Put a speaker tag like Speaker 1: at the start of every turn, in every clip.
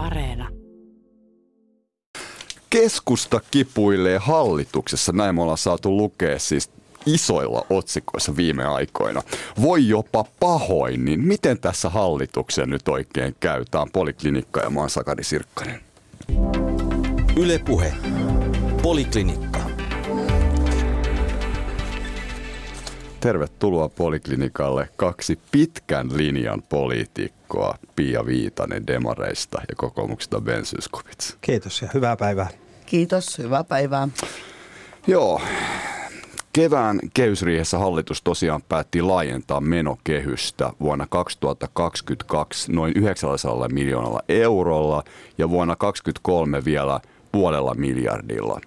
Speaker 1: Areena.
Speaker 2: Keskusta kipuilee hallituksessa, näin me ollaan saatu lukea siis isoilla otsikoissa viime aikoina. Voi jopa pahoin, niin miten tässä hallituksen nyt oikein käy? Tämä on Poliklinikka ja mä oon Sakari Sirkkanen.
Speaker 3: Ylepuhe. Poliklinikka.
Speaker 2: Tervetuloa Poliklinikalle kaksi pitkän linjan poliitikkoa, Pia Viitanen Demareista ja kokoomuksesta Ben Zyskowicz.
Speaker 4: Kiitos ja hyvää päivää.
Speaker 5: Kiitos, hyvää päivää.
Speaker 2: Joo, Kevään kehysriihessä hallitus tosiaan päätti laajentaa menokehystä vuonna 2022 noin 900 miljoonalla eurolla ja vuonna 2023 vielä puolella miljardilla.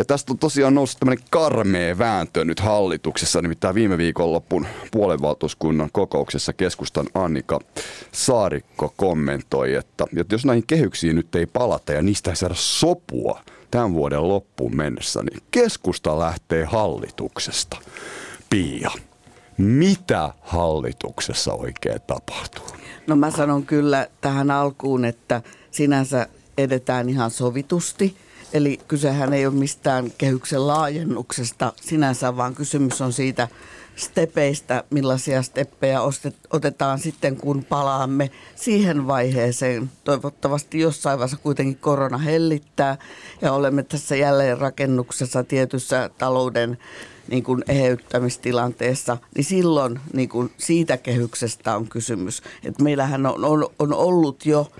Speaker 2: Ja tästä on tosiaan noussut tämmöinen karmea vääntö nyt hallituksessa, nimittäin viime viikonloppun puolenvaltuuskunnan kokouksessa keskustan Annika Saarikko kommentoi, että, että jos näihin kehyksiin nyt ei palata ja niistä ei saada sopua tämän vuoden loppuun mennessä, niin keskusta lähtee hallituksesta. Pia, mitä hallituksessa oikein tapahtuu?
Speaker 5: No mä sanon kyllä tähän alkuun, että sinänsä edetään ihan sovitusti – Eli kysehän ei ole mistään kehyksen laajennuksesta sinänsä, vaan kysymys on siitä stepeistä, millaisia steppejä otetaan sitten, kun palaamme siihen vaiheeseen. Toivottavasti jossain vaiheessa kuitenkin korona hellittää ja olemme tässä jälleen rakennuksessa tietyssä talouden niin kuin eheyttämistilanteessa, niin silloin niin kuin siitä kehyksestä on kysymys. Et meillähän on, on, on ollut jo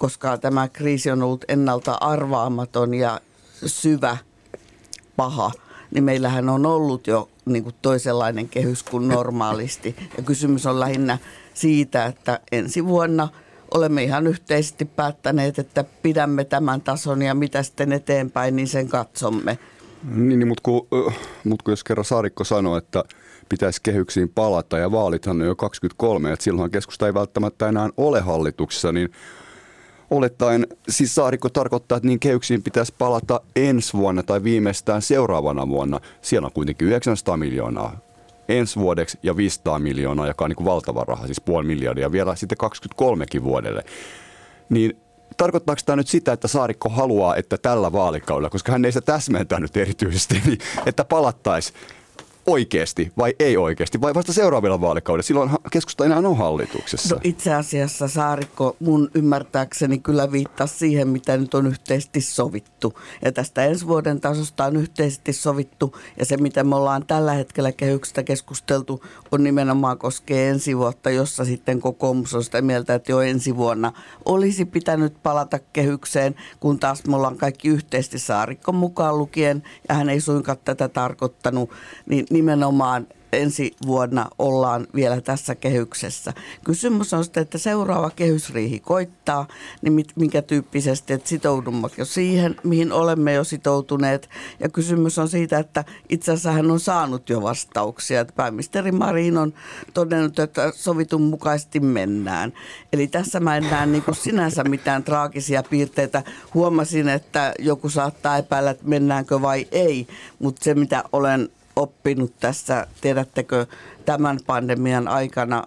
Speaker 5: koska tämä kriisi on ollut ennalta arvaamaton ja syvä, paha, niin meillähän on ollut jo niin kuin toisenlainen kehys kuin normaalisti. Ja kysymys on lähinnä siitä, että ensi vuonna olemme ihan yhteisesti päättäneet, että pidämme tämän tason ja mitä sitten eteenpäin, niin sen katsomme.
Speaker 2: Niin, niin mutta kun, mut kun jos kerran Saarikko sanoi, että pitäisi kehyksiin palata ja vaalithan on jo 23, että silloin keskusta ei välttämättä enää ole hallituksessa, niin olettaen, siis Saarikko tarkoittaa, että niin kehyksiin pitäisi palata ensi vuonna tai viimeistään seuraavana vuonna. Siellä on kuitenkin 900 miljoonaa ensi vuodeksi ja 500 miljoonaa, joka on niin kuin valtava raha, siis puoli miljardia vielä sitten 23 vuodelle. Niin tarkoittaako tämä nyt sitä, että Saarikko haluaa, että tällä vaalikaudella, koska hän ei se täsmentänyt erityisesti, niin että palattaisiin oikeasti vai ei oikeasti vai vasta seuraavilla vaalikaudella? Silloin keskusta enää on hallituksessa.
Speaker 5: No itse asiassa Saarikko mun ymmärtääkseni kyllä viittaa siihen, mitä nyt on yhteisesti sovittu. Ja tästä ensi vuoden tasosta on yhteisesti sovittu ja se, mitä me ollaan tällä hetkellä kehyksestä keskusteltu, on nimenomaan koskee ensi vuotta, jossa sitten kokoomus on sitä mieltä, että jo ensi vuonna olisi pitänyt palata kehykseen, kun taas me ollaan kaikki yhteisesti Saarikko mukaan lukien ja hän ei suinkaan tätä tarkoittanut, niin nimenomaan ensi vuonna ollaan vielä tässä kehyksessä. Kysymys on sitten, että seuraava kehysriihi koittaa, niin minkä tyyppisesti, että sitoudumme jo siihen, mihin olemme jo sitoutuneet. Ja kysymys on siitä, että itse asiassa hän on saanut jo vastauksia. Että pääministeri Marin on todennut, että sovitun mukaisesti mennään. Eli tässä mä en näe niin kuin sinänsä mitään traagisia piirteitä. Huomasin, että joku saattaa epäillä, että mennäänkö vai ei, mutta se mitä olen oppinut tässä, tiedättekö, tämän pandemian aikana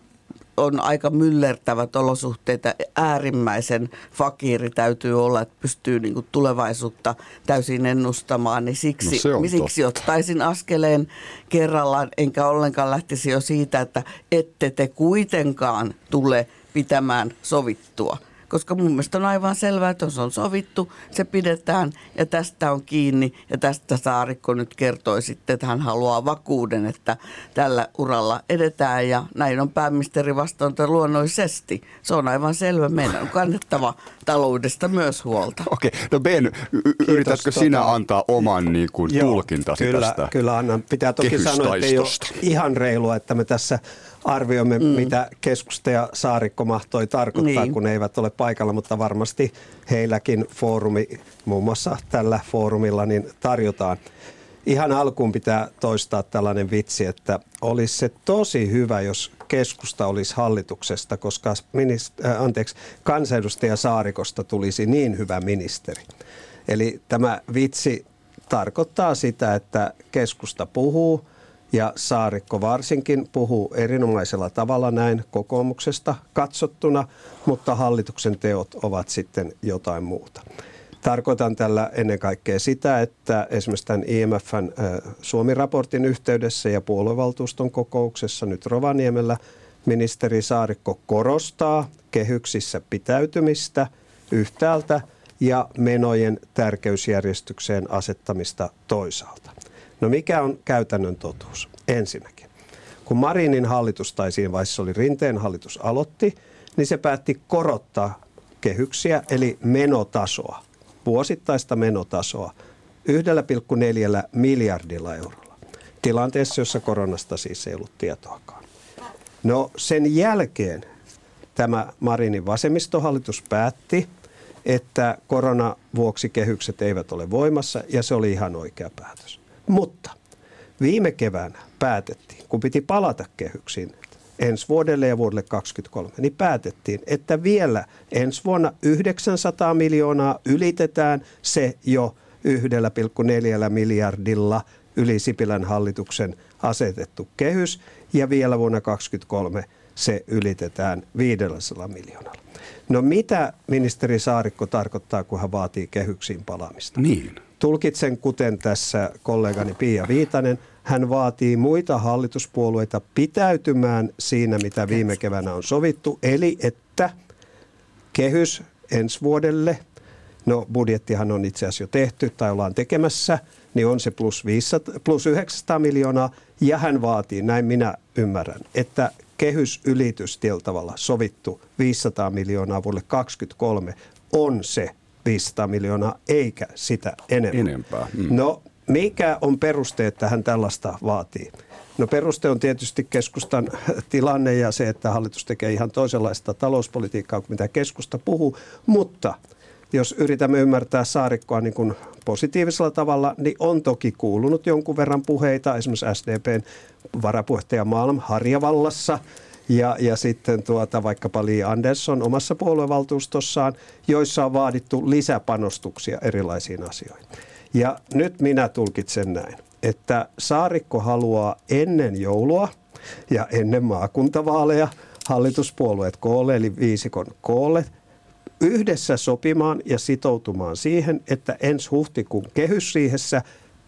Speaker 5: on aika myllertävät olosuhteet. Äärimmäisen fakiri täytyy olla, että pystyy niin kuin tulevaisuutta täysin ennustamaan. Niin siksi, no siksi ottaisin askeleen kerrallaan, enkä ollenkaan lähtisi jo siitä, että ette te kuitenkaan tule pitämään sovittua koska mun mielestä on aivan selvää, että jos on sovittu, se pidetään ja tästä on kiinni. Ja tästä Saarikko nyt kertoi sitten, että hän haluaa vakuuden, että tällä uralla edetään ja näin on pääministeri vastaanto luonnollisesti. Se on aivan selvä. Meidän on kannettava taloudesta myös huolta.
Speaker 2: Okei, okay. no Ben, y- yritätkö tota, sinä antaa oman niin kuin, joo, tulkintasi
Speaker 4: kyllä,
Speaker 2: tästä
Speaker 4: Kyllä annan. Pitää toki sanoa, että ei ole ihan reilua, että me tässä arvioimme, mm. mitä keskusta ja Saarikko mahtoi tarkoittaa, niin. kun ne eivät ole paikalla, mutta varmasti heilläkin foorumi, muun muassa tällä foorumilla, niin tarjotaan. Ihan alkuun pitää toistaa tällainen vitsi, että olisi se tosi hyvä, jos keskusta olisi hallituksesta, koska minist- äh, anteeksi, kansanedustaja Saarikosta tulisi niin hyvä ministeri. Eli tämä vitsi tarkoittaa sitä, että keskusta puhuu – ja Saarikko varsinkin puhuu erinomaisella tavalla näin kokoomuksesta katsottuna, mutta hallituksen teot ovat sitten jotain muuta. Tarkoitan tällä ennen kaikkea sitä, että esimerkiksi tämän IMFn Suomi-raportin yhteydessä ja puoluevaltuuston kokouksessa nyt Rovaniemellä ministeri Saarikko korostaa kehyksissä pitäytymistä yhtäältä ja menojen tärkeysjärjestykseen asettamista toisaalta. No mikä on käytännön totuus? Ensinnäkin, kun Marinin hallitus tai siinä vaiheessa oli Rinteen hallitus aloitti, niin se päätti korottaa kehyksiä eli menotasoa, vuosittaista menotasoa 1,4 miljardilla eurolla. Tilanteessa, jossa koronasta siis ei ollut tietoakaan. No sen jälkeen tämä Marinin vasemmistohallitus päätti, että korona vuoksi kehykset eivät ole voimassa ja se oli ihan oikea päätös. Mutta viime keväänä päätettiin, kun piti palata kehyksiin ensi vuodelle ja vuodelle 2023, niin päätettiin, että vielä ensi vuonna 900 miljoonaa ylitetään se jo 1,4 miljardilla yli Sipilän hallituksen asetettu kehys ja vielä vuonna 2023 se ylitetään 500 miljoonalla. No mitä ministeri Saarikko tarkoittaa, kun hän vaatii kehyksiin palaamista?
Speaker 2: Niin.
Speaker 4: Tulkitsen kuten tässä kollegani Pia Viitanen, hän vaatii muita hallituspuolueita pitäytymään siinä, mitä viime keväänä on sovittu, eli että kehys ensi vuodelle, no budjettihan on itse asiassa jo tehty tai ollaan tekemässä, niin on se plus, 500, plus 900 miljoonaa, ja hän vaatii, näin minä ymmärrän, että kehysylitys tavalla sovittu 500 miljoonaa vuodelle 2023 on se 500 miljoonaa, eikä sitä enemmän.
Speaker 2: enempää.
Speaker 4: Mm. No mikä on peruste, että hän tällaista vaatii? No peruste on tietysti keskustan tilanne ja se, että hallitus tekee ihan toisenlaista talouspolitiikkaa kuin mitä keskusta puhuu, mutta jos yritämme ymmärtää Saarikkoa niin kuin positiivisella tavalla, niin on toki kuulunut jonkun verran puheita, esimerkiksi SDPn varapuheenjohtaja Malm Harjavallassa ja, ja sitten tuota, vaikkapa Li Andersson omassa puoluevaltuustossaan, joissa on vaadittu lisäpanostuksia erilaisiin asioihin. Ja nyt minä tulkitsen näin, että Saarikko haluaa ennen joulua ja ennen maakuntavaaleja hallituspuolueet koolle, eli viisikon koolle, yhdessä sopimaan ja sitoutumaan siihen, että ensi huhtikuun kehysriihessä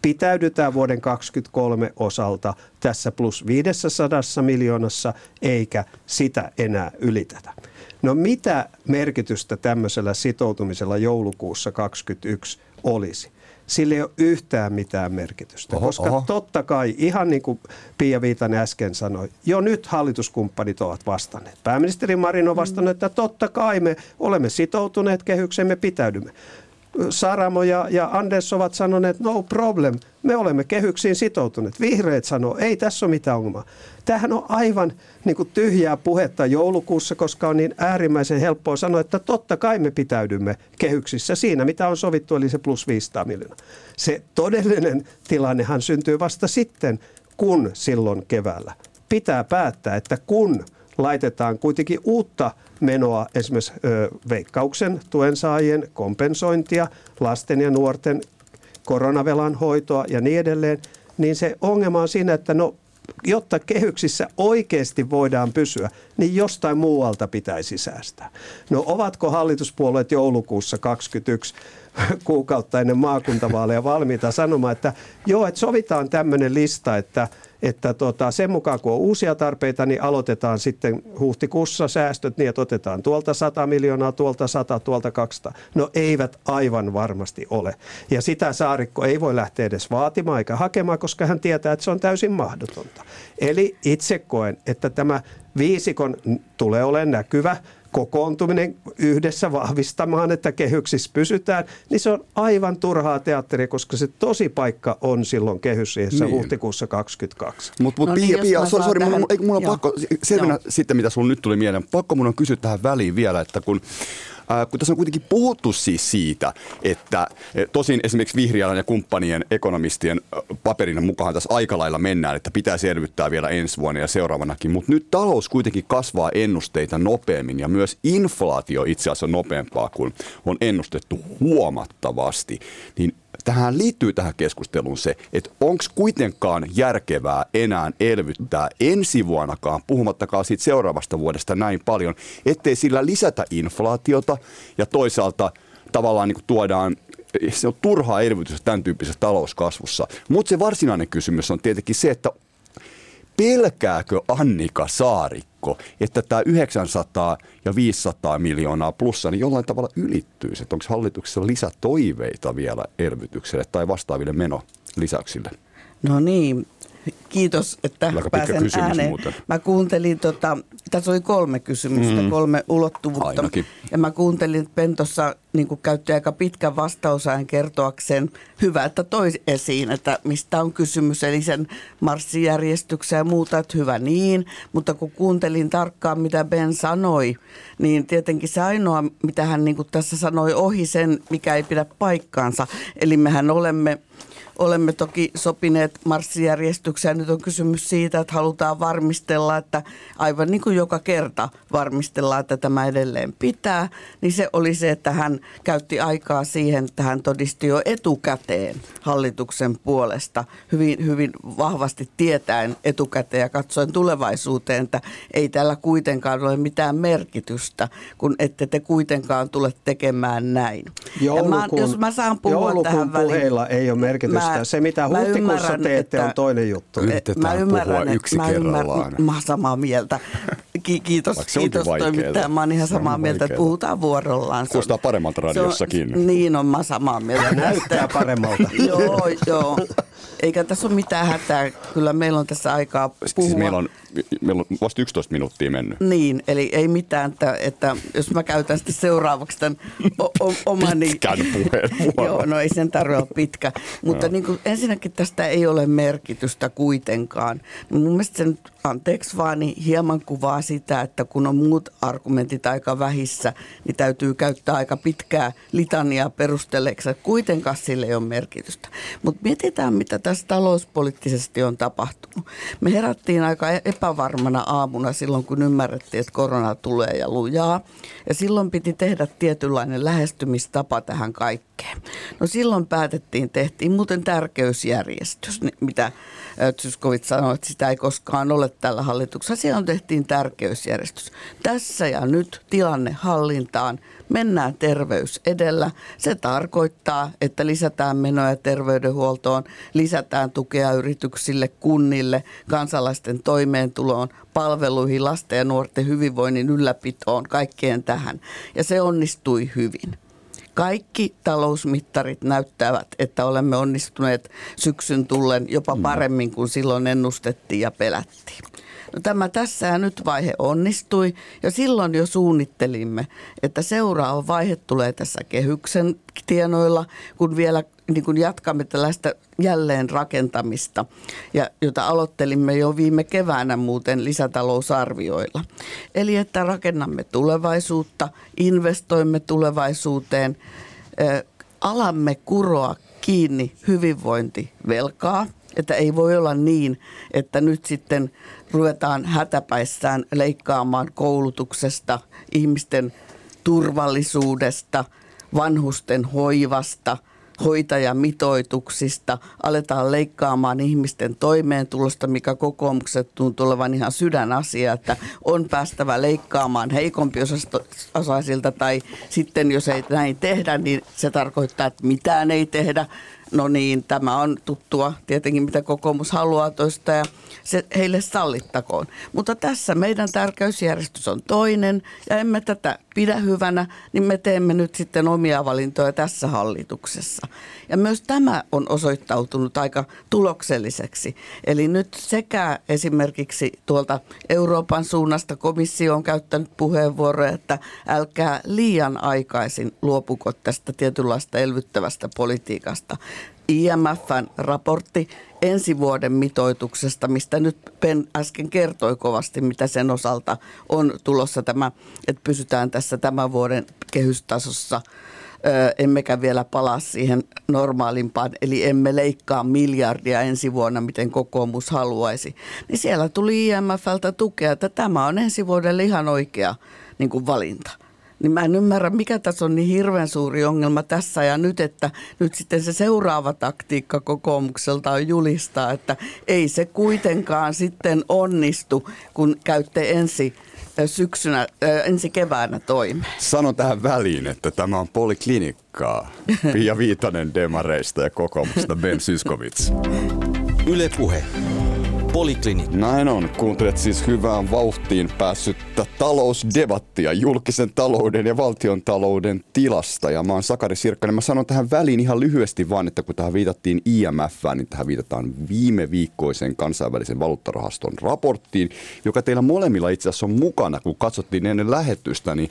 Speaker 4: pitäydytään vuoden 2023 osalta tässä plus 500 miljoonassa, eikä sitä enää ylitetä. No mitä merkitystä tämmöisellä sitoutumisella joulukuussa 2021 olisi? sillä ei ole yhtään mitään merkitystä. Oho, koska oho. totta kai, ihan niin kuin Pia Viitanen äsken sanoi, jo nyt hallituskumppanit ovat vastanneet. Pääministeri Marin on vastannut, että totta kai me olemme sitoutuneet kehykseen, pitäydymme. Saramo ja, ja Anders ovat sanoneet, no problem, me olemme kehyksiin sitoutuneet. Vihreät sanoo, ei tässä ole mitään ongelmaa. Tämähän on aivan niin kuin tyhjää puhetta joulukuussa, koska on niin äärimmäisen helppoa sanoa, että totta kai me pitäydymme kehyksissä siinä, mitä on sovittu, eli se plus 500 miljoonaa. Se todellinen tilannehan syntyy vasta sitten, kun silloin keväällä pitää päättää, että kun laitetaan kuitenkin uutta menoa, esimerkiksi veikkauksen tuensaajien kompensointia, lasten ja nuorten koronavelan hoitoa ja niin edelleen, niin se ongelma on siinä, että no jotta kehyksissä oikeasti voidaan pysyä, niin jostain muualta pitäisi säästää. No ovatko hallituspuolueet joulukuussa 2021 kuukautta ennen maakuntavaaleja valmiita sanomaan, että joo, että sovitaan tämmöinen lista, että että tota, sen mukaan kun on uusia tarpeita, niin aloitetaan sitten huhtikuussa säästöt niin, että otetaan tuolta 100 miljoonaa, tuolta 100, tuolta 200. No eivät aivan varmasti ole. Ja sitä Saarikko ei voi lähteä edes vaatimaan eikä hakemaan, koska hän tietää, että se on täysin mahdotonta. Eli itse koen, että tämä viisikon tulee olemaan näkyvä kokoontuminen yhdessä vahvistamaan, että kehyksissä pysytään, niin se on aivan turhaa teatteria, koska se tosi paikka on silloin kehysriihessä niin. huhtikuussa 22.
Speaker 2: Mutta mut, no Pia, niin, Pia sorry, sorry, tähän... mulla, mulla on pakko, sitten mitä sulla nyt tuli mieleen, pakko mun on kysyä tähän väliin vielä, että kun Kun tässä on kuitenkin puhuttu siis siitä, että e, tosin esimerkiksi Vihriälän ja kumppanien ekonomistien paperin mukaan tässä aika lailla mennään, että pitää selvittää vielä ensi vuonna ja seuraavanakin, mutta nyt talous kuitenkin kasvaa ennusteita nopeammin ja myös inflaatio itse asiassa on nopeampaa kuin on ennustettu huomattavasti, niin tähän liittyy tähän keskusteluun se, että onko kuitenkaan järkevää enää elvyttää ensi vuonnakaan, puhumattakaan siitä seuraavasta vuodesta näin paljon, ettei sillä lisätä inflaatiota ja toisaalta tavallaan niin tuodaan se on turhaa elvytystä tämän tyyppisessä talouskasvussa. Mutta se varsinainen kysymys on tietenkin se, että pelkääkö Annika Saarikko, että tämä 900 ja 500 miljoonaa plussa niin jollain tavalla ylittyy? Että onko hallituksessa lisätoiveita vielä elvytykselle tai vastaaville menolisäyksille?
Speaker 5: No niin, Kiitos, että
Speaker 2: Aika
Speaker 5: pääsen ääneen. Muuten. Mä kuuntelin, tota, tässä oli kolme kysymystä, mm. kolme ulottuvuutta. Ainakin. Ja mä kuuntelin, että Pentossa niin käytti aika pitkän vastausajan kertoakseen. Hyvä, että toi esiin, että mistä on kysymys, eli sen marssijärjestyksen ja muuta, että hyvä niin. Mutta kun kuuntelin tarkkaan, mitä Ben sanoi, niin tietenkin se ainoa, mitä hän niin tässä sanoi ohi sen, mikä ei pidä paikkaansa. Eli mehän olemme olemme toki sopineet marssijärjestykseen. Nyt on kysymys siitä, että halutaan varmistella, että aivan niin kuin joka kerta varmistellaan, että tämä edelleen pitää. Niin se oli se, että hän käytti aikaa siihen, että hän todisti jo etukäteen hallituksen puolesta hyvin, hyvin vahvasti tietäen etukäteen ja katsoen tulevaisuuteen, että ei tällä kuitenkaan ole mitään merkitystä, kun ette te kuitenkaan tule tekemään näin.
Speaker 4: Joulukuun, ja mä, jos mä saan puhua tähän väliin. ei ole merkitystä mä, Se, mitä huhtikuussa teette, että, on toinen juttu.
Speaker 2: Yritetään mä ymmärrän, puhua yksi mä kerrallaan.
Speaker 5: Mä oon samaa mieltä. Ki- kiitos, kiitos toimittaja. Mä oon ihan samaa mieltä, että puhutaan vuorollaan.
Speaker 2: Kuulostaa paremmalta radiossakin.
Speaker 5: On, niin on, mä samaa mieltä.
Speaker 4: Näyttää paremmalta.
Speaker 5: joo, joo. Eikä tässä ole mitään hätää. Kyllä meillä on tässä aikaa siis puhua. Siis
Speaker 2: meillä on meillä on vasta 11 minuuttia mennyt.
Speaker 5: Niin, eli ei mitään, että, että jos mä käytän sitten seuraavaksi tämän o- o- oman...
Speaker 2: Pitkän puheenvuoron.
Speaker 5: Joo, no ei sen tarvitse olla pitkä. Mutta niin kuin, ensinnäkin tästä ei ole merkitystä kuitenkaan. Mun mielestä sen, anteeksi vaan, niin hieman kuvaa sitä, että kun on muut argumentit aika vähissä, niin täytyy käyttää aika pitkää litania perusteleeksi, kuitenkaan sille ei ole merkitystä. Mutta mietitään, mitä tässä talouspoliittisesti on tapahtunut. Me herättiin aika epä epävarmana aamuna silloin, kun ymmärrettiin, että korona tulee ja lujaa. Ja silloin piti tehdä tietynlainen lähestymistapa tähän kaikkeen. No silloin päätettiin, tehtiin muuten tärkeysjärjestys, mitä Zyskowicz sanoi, että sitä ei koskaan ole tällä hallituksella. Siellä on tehtiin tärkeysjärjestys. Tässä ja nyt tilanne hallintaan – mennään terveys edellä. Se tarkoittaa, että lisätään menoja terveydenhuoltoon, lisätään tukea yrityksille, kunnille, kansalaisten toimeentuloon, palveluihin, lasten ja nuorten hyvinvoinnin ylläpitoon, kaikkeen tähän. Ja se onnistui hyvin. Kaikki talousmittarit näyttävät, että olemme onnistuneet syksyn tullen jopa mm. paremmin kuin silloin ennustettiin ja pelättiin. No tämä tässä ja nyt vaihe onnistui ja silloin jo suunnittelimme, että seuraava vaihe tulee tässä kehyksen tienoilla, kun vielä niin kuin jatkamme tällaista jälleen rakentamista, ja, jota aloittelimme jo viime keväänä muuten lisätalousarvioilla. Eli että rakennamme tulevaisuutta, investoimme tulevaisuuteen, äh, alamme kuroa kiinni hyvinvointivelkaa, että ei voi olla niin, että nyt sitten ruvetaan hätäpäissään leikkaamaan koulutuksesta, ihmisten turvallisuudesta, vanhusten hoivasta, hoitajamitoituksista, aletaan leikkaamaan ihmisten toimeentulosta, mikä kokoomukset tuntuu olevan ihan sydänasia, että on päästävä leikkaamaan heikompi osaisilta tai sitten jos ei näin tehdä, niin se tarkoittaa, että mitään ei tehdä. No niin, tämä on tuttua tietenkin, mitä kokoomus haluaa toista ja se heille sallittakoon. Mutta tässä meidän tärkeysjärjestys on toinen ja emme tätä pidä hyvänä, niin me teemme nyt sitten omia valintoja tässä hallituksessa. Ja myös tämä on osoittautunut aika tulokselliseksi. Eli nyt sekä esimerkiksi tuolta Euroopan suunnasta komissio on käyttänyt puheenvuoroja, että älkää liian aikaisin luopuko tästä tietynlaista elvyttävästä politiikasta. IMFn raportti ensi vuoden mitoituksesta, mistä nyt Pen äsken kertoi kovasti, mitä sen osalta on tulossa tämä, että pysytään tässä tämän vuoden kehystasossa emmekä vielä palaa siihen normaalimpaan, eli emme leikkaa miljardia ensi vuonna, miten kokoomus haluaisi. Niin siellä tuli IMFltä tukea, että tämä on ensi vuodelle ihan oikea niin kuin valinta. niin mä en ymmärrä, mikä tässä on niin hirveän suuri ongelma tässä ja nyt, että nyt sitten se seuraava taktiikka kokoomukselta on julistaa, että ei se kuitenkaan sitten onnistu, kun käytte ensi syksynä, ensi keväänä toimeen.
Speaker 2: Sanon tähän väliin, että tämä on poliklinikkaa. Pia Viitanen Demareista ja kokoomusta Ben Syskovits.
Speaker 3: Yle Puhe. Poliklinikka.
Speaker 2: Näin on. Kuuntelet siis hyvään vauhtiin päässyttä talousdebattia julkisen talouden ja valtion talouden tilasta. Ja mä oon Sakari Sirkkanen. Mä sanon tähän väliin ihan lyhyesti vaan, että kun tähän viitattiin IMF, niin tähän viitataan viime viikkoisen kansainvälisen valuuttarahaston raporttiin, joka teillä molemmilla itse asiassa on mukana, kun katsottiin ennen lähetystä, niin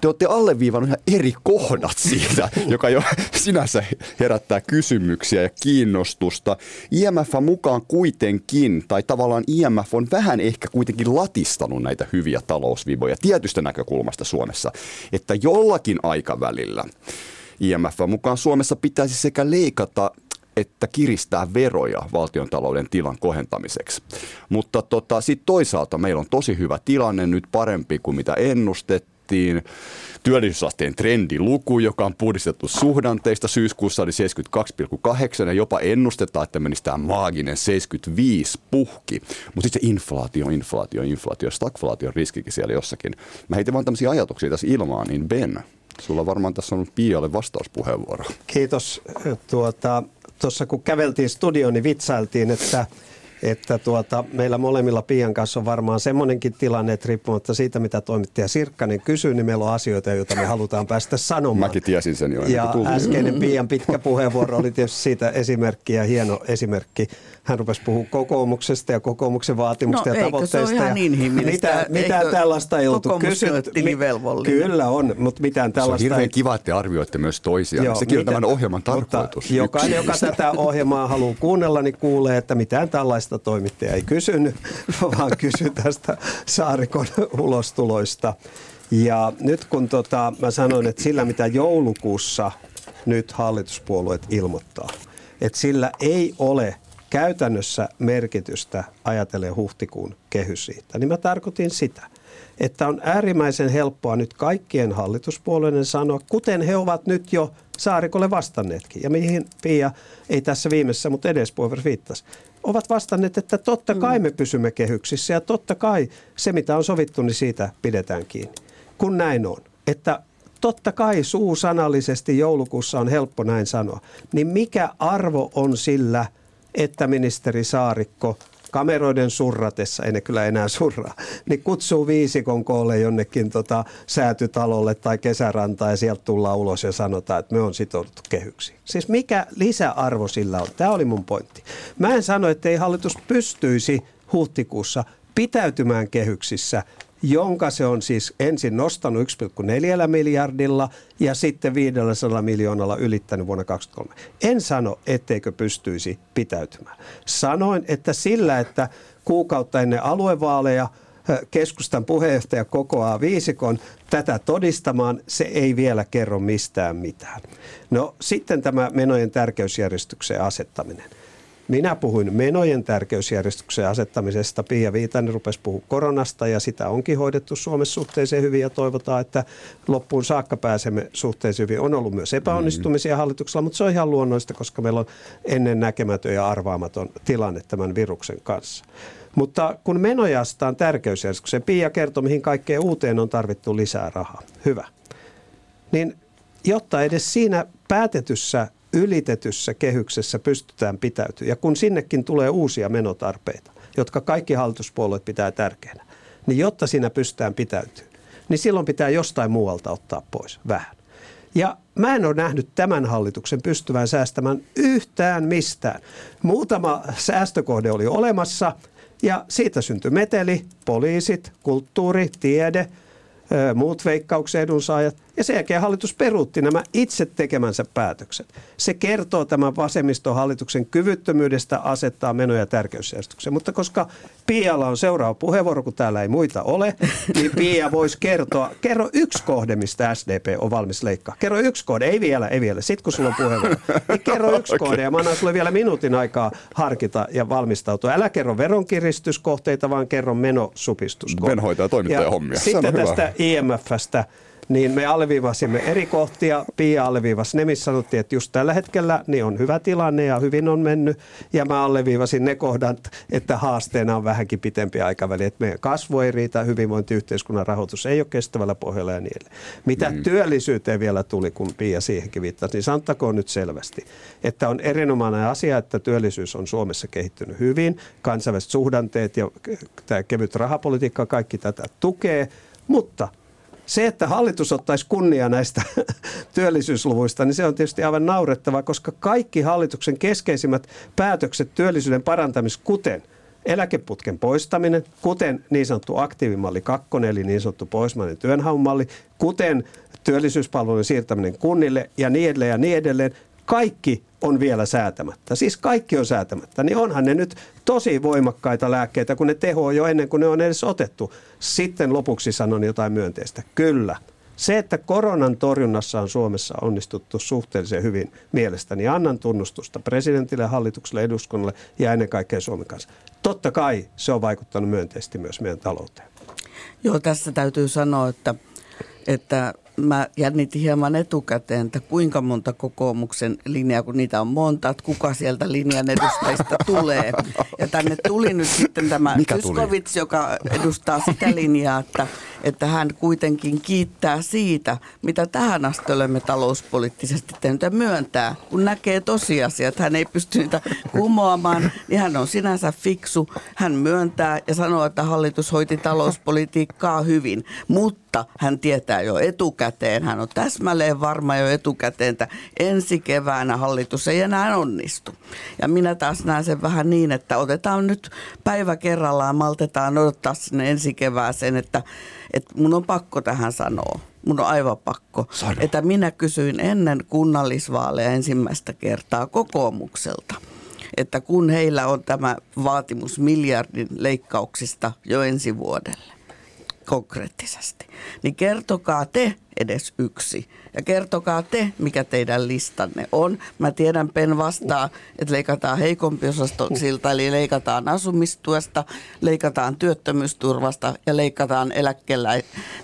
Speaker 2: te olette alleviivannut ihan eri kohdat siitä, joka jo sinänsä herättää kysymyksiä ja kiinnostusta. IMF mukaan kuitenkin, tai tavallaan IMF on vähän ehkä kuitenkin latistanut näitä hyviä talousvivoja tietystä näkökulmasta Suomessa, että jollakin aikavälillä IMF mukaan Suomessa pitäisi sekä leikata että kiristää veroja valtion talouden tilan kohentamiseksi. Mutta tota, sitten toisaalta meillä on tosi hyvä tilanne nyt parempi kuin mitä ennustettiin tehtiin työllisyysasteen trendiluku, joka on puhdistettu suhdanteista. Syyskuussa oli 72,8 ja jopa ennustetaan, että menisi tämä maaginen 75 puhki. Mutta sitten se inflaatio, inflaatio, inflaatio, stagflaation riskikin siellä jossakin. Mä heitin vaan tämmöisiä ajatuksia tässä ilmaan, niin Ben, sulla varmaan tässä on Pialle vastauspuheenvuoro.
Speaker 4: Kiitos. Tuota, tuossa kun käveltiin studioon, niin vitsailtiin, että että tuota, meillä molemmilla Pian kanssa on varmaan semmoinenkin tilanne, että riippumatta siitä, mitä toimittaja Sirkkanen kysyy, niin meillä on asioita, joita me halutaan päästä sanomaan.
Speaker 2: Mäkin tiesin sen jo.
Speaker 4: Ja äskeinen Pian pitkä puheenvuoro oli tietysti siitä esimerkki ja hieno esimerkki. Hän rupesi puhua kokoomuksesta ja kokoomuksen vaatimuksista
Speaker 5: no,
Speaker 4: ja tavoitteista.
Speaker 5: Se on ihan
Speaker 4: Mitä, mitään tällaista ei oltu kysytty. Kyllä on, mutta mitään tällaista.
Speaker 2: Se on hirveän kiva, että arvioitte myös toisiaan. Joo, Sekin mitä, on tämän ohjelman tarkoitus.
Speaker 4: Jokainen, joka tätä ohjelmaa haluaa kuunnella, niin kuulee, että mitään tällaista tästä toimittaja ei kysynyt, vaan kysyi tästä Saarikon ulostuloista. Ja nyt kun tota, mä sanoin, että sillä mitä joulukuussa nyt hallituspuolueet ilmoittaa, että sillä ei ole käytännössä merkitystä ajatellen huhtikuun kehysriihtä, niin mä tarkoitin sitä, että on äärimmäisen helppoa nyt kaikkien hallituspuolueiden sanoa, kuten he ovat nyt jo Saarikolle vastanneetkin, ja mihin Pia ei tässä viimeisessä, mutta edes viittasi, ovat vastanneet, että totta kai mm. me pysymme kehyksissä ja totta kai se, mitä on sovittu, niin siitä pidetään kiinni. Kun näin on, että totta kai suusanallisesti joulukuussa on helppo näin sanoa, niin mikä arvo on sillä, että ministeri Saarikko kameroiden surratessa, ei ne kyllä enää surraa, niin kutsuu viisikon koolle jonnekin tota säätytalolle tai kesärantaan ja sieltä tullaan ulos ja sanotaan, että me on sitouduttu kehyksiin. Siis mikä lisäarvo sillä on? Tämä oli mun pointti. Mä en sano, että ei hallitus pystyisi huhtikuussa pitäytymään kehyksissä jonka se on siis ensin nostanut 1,4 miljardilla ja sitten 500 miljoonalla ylittänyt vuonna 2023. En sano, etteikö pystyisi pitäytymään. Sanoin, että sillä, että kuukautta ennen aluevaaleja keskustan puheenjohtaja kokoaa viisikon tätä todistamaan, se ei vielä kerro mistään mitään. No sitten tämä menojen tärkeysjärjestykseen asettaminen. Minä puhuin menojen tärkeysjärjestyksen asettamisesta. Pia Viitanen rupesi puhua koronasta ja sitä onkin hoidettu Suomessa suhteeseen hyvin ja toivotaan, että loppuun saakka pääsemme suhteeseen hyvin. On ollut myös epäonnistumisia mm-hmm. hallituksella, mutta se on ihan luonnollista, koska meillä on ennen näkemätön ja arvaamaton tilanne tämän viruksen kanssa. Mutta kun menoja astetaan tärkeysjärjestykseen, Pia kertoi, mihin kaikkeen uuteen on tarvittu lisää rahaa. Hyvä. Niin jotta edes siinä päätetyssä ylitetyssä kehyksessä pystytään pitäytymään. Ja kun sinnekin tulee uusia menotarpeita, jotka kaikki hallituspuolueet pitää tärkeänä, niin jotta siinä pystytään pitäytymään, niin silloin pitää jostain muualta ottaa pois vähän. Ja mä en ole nähnyt tämän hallituksen pystyvän säästämään yhtään mistään. Muutama säästökohde oli olemassa ja siitä syntyi meteli, poliisit, kulttuuri, tiede, muut veikkauksen edunsaajat – ja sen jälkeen hallitus peruutti nämä itse tekemänsä päätökset. Se kertoo tämän vasemmistohallituksen kyvyttömyydestä asettaa menoja tärkeysjärjestykseen. Mutta koska Pialla on seuraava puheenvuoro, kun täällä ei muita ole, niin Pia voisi kertoa, kerro yksi kohde, mistä SDP on valmis leikkaa. Kerro yksi kohde, ei vielä, ei vielä. Sitten kun sulla on puheenvuoro, niin kerro yksi okay. kohde ja mä annan sulle vielä minuutin aikaa harkita ja valmistautua. Älä kerro veronkiristyskohteita, vaan kerro menosupistuskohteita.
Speaker 2: Ben hoitaa toimittaja hommia.
Speaker 4: Sitten tästä IMFstä niin me alleviivasimme eri kohtia. Pia alleviivasi ne, missä sanottiin, että just tällä hetkellä niin on hyvä tilanne ja hyvin on mennyt. Ja mä alleviivasin ne kohdat, että haasteena on vähänkin pitempi aikaväli, että meidän kasvu ei riitä, hyvinvointiyhteiskunnan rahoitus ei ole kestävällä pohjalla ja niin edelleen. Mitä mm. työllisyyteen vielä tuli, kun Pia siihenkin viittasi, niin sanottakoon nyt selvästi, että on erinomainen asia, että työllisyys on Suomessa kehittynyt hyvin. Kansainväliset suhdanteet ja tämä kevyt rahapolitiikka, kaikki tätä tukee, mutta se, että hallitus ottaisi kunnia näistä työllisyysluvuista, niin se on tietysti aivan naurettava, koska kaikki hallituksen keskeisimmät päätökset työllisyyden parantamiseksi, kuten eläkeputken poistaminen, kuten niin sanottu aktiivimalli 2, eli niin sanottu pohjoismainen työnhaun kuten työllisyyspalvelujen siirtäminen kunnille ja niin edelleen ja niin edelleen, kaikki on vielä säätämättä. Siis kaikki on säätämättä. Niin onhan ne nyt tosi voimakkaita lääkkeitä, kun ne tehoaa jo ennen kuin ne on edes otettu. Sitten lopuksi sanon jotain myönteistä. Kyllä. Se, että koronan torjunnassa on Suomessa onnistuttu suhteellisen hyvin mielestäni, annan tunnustusta presidentille, hallitukselle, eduskunnalle ja ennen kaikkea Suomen kanssa. Totta kai se on vaikuttanut myönteisesti myös meidän talouteen.
Speaker 5: Joo, tässä täytyy sanoa, että, että mä jännitin hieman etukäteen, että kuinka monta kokoomuksen linjaa, kun niitä on monta, että kuka sieltä linjan edustajista tulee. Ja tänne tuli nyt sitten tämä Yskovits, joka edustaa sitä linjaa, että, että hän kuitenkin kiittää siitä, mitä tähän asti olemme talouspoliittisesti tehnyt ja myöntää, kun näkee tosiasiat, hän ei pysty niitä kumoamaan, niin hän on sinänsä fiksu. Hän myöntää ja sanoo, että hallitus hoiti talouspolitiikkaa hyvin, mutta hän tietää jo etukäteen, hän on täsmälleen varma jo etukäteen, että ensi keväänä hallitus ei enää onnistu. Ja minä taas näen sen vähän niin, että otetaan nyt päivä kerrallaan, maltetaan odottaa sinne ensi kevääseen, että, että mun on pakko tähän sanoa. Mun on aivan pakko. Sano. Että minä kysyin ennen kunnallisvaaleja ensimmäistä kertaa kokoomukselta että kun heillä on tämä vaatimus miljardin leikkauksista jo ensi vuodelle, konkreettisesti. Niin kertokaa te edes yksi. Ja kertokaa te, mikä teidän listanne on. Mä tiedän, Pen vastaa, että leikataan heikompi siltä, eli leikataan asumistuesta, leikataan työttömyysturvasta ja leikataan eläkkeellä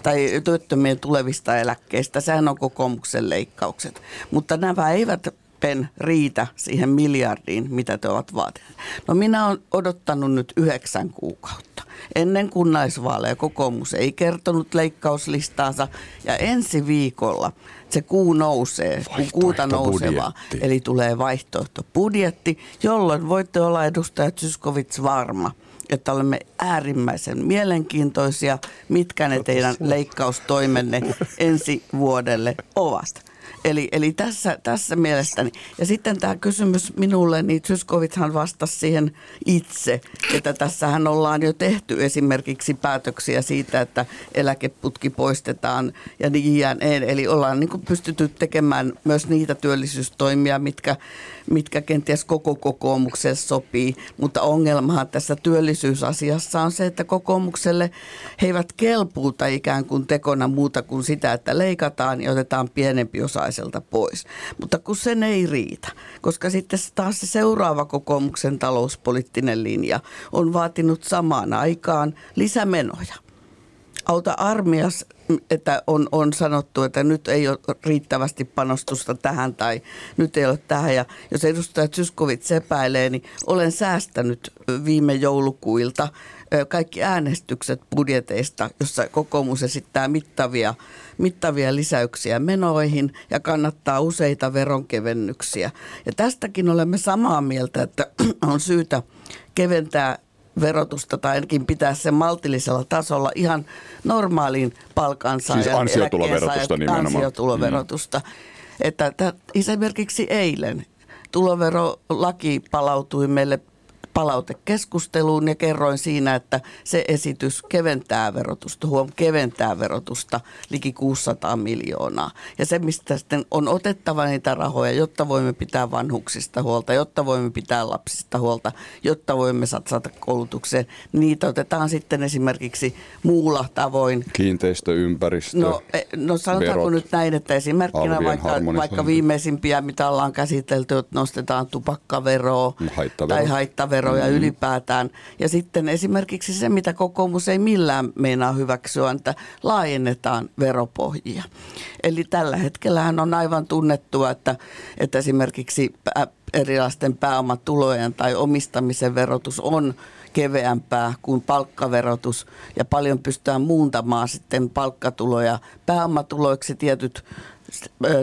Speaker 5: tai työttömien tulevista eläkkeistä. Sehän on kokoomuksen leikkaukset. Mutta nämä eivät pen riitä siihen miljardiin, mitä te ovat vaatineet. No minä olen odottanut nyt yhdeksän kuukautta. Ennen kunnallisvaaleja kokoomus ei kertonut leikkauslistaansa ja ensi viikolla se kuu nousee, kun kuuta nousevaa, eli tulee vaihtoehtobudjetti, jolloin voitte olla edustaja Zyskovits varma, että olemme äärimmäisen mielenkiintoisia, mitkä ne teidän leikkaustoimenne ensi vuodelle ovat. Eli, eli tässä, tässä mielestäni. Ja sitten tämä kysymys minulle, niin Zyskovithan vastasi siihen itse, että tässähän ollaan jo tehty esimerkiksi päätöksiä siitä, että eläkeputki poistetaan ja niin jne. Eli ollaan niin pystytty tekemään myös niitä työllisyystoimia, mitkä, mitkä kenties koko kokoomukselle sopii. Mutta ongelmahan tässä työllisyysasiassa on se, että kokoomukselle he eivät kelpuuta ikään kuin tekona muuta kuin sitä, että leikataan ja otetaan pienempi osa kansalaiselta pois. Mutta kun sen ei riitä, koska sitten taas se seuraava kokoomuksen talouspoliittinen linja on vaatinut samaan aikaan lisämenoja. Auta armias, että on, on sanottu, että nyt ei ole riittävästi panostusta tähän tai nyt ei ole tähän. Ja jos edustaja Zyskovits epäilee, niin olen säästänyt viime joulukuilta kaikki äänestykset budjeteista, jossa kokoomus esittää mittavia, mittavia lisäyksiä menoihin ja kannattaa useita veronkevennyksiä. Ja tästäkin olemme samaa mieltä, että on syytä keventää verotusta tai ainakin pitää sen maltillisella tasolla ihan normaaliin palkansaajan
Speaker 2: siis ansiotuloverotusta nimenomaan.
Speaker 5: Ansiotuloverotusta. Mm. Että, että esimerkiksi eilen tuloverolaki palautui meille palautekeskusteluun ja kerroin siinä, että se esitys keventää verotusta, huom, keventää verotusta liki 600 miljoonaa. Ja se, mistä sitten on otettava niitä rahoja, jotta voimme pitää vanhuksista huolta, jotta voimme pitää lapsista huolta, jotta voimme satsata koulutukseen, niitä otetaan sitten esimerkiksi muulla tavoin.
Speaker 2: Kiinteistöympäristö,
Speaker 5: No, e, no sanotaanko verot, nyt näin, että esimerkkinä vaikka, vaikka viimeisimpiä, mitä ollaan käsitelty, että nostetaan tupakkaveroa
Speaker 2: haittavero.
Speaker 5: tai haittavero veroja mm. ylipäätään. Ja sitten esimerkiksi se, mitä kokoomus ei millään meinaa hyväksyä, että laajennetaan veropohjia. Eli tällä hetkellähän on aivan tunnettua, että, että esimerkiksi erilaisten pääomatulojen tai omistamisen verotus on keveämpää kuin palkkaverotus ja paljon pystytään muuntamaan sitten palkkatuloja pääomatuloiksi tietyt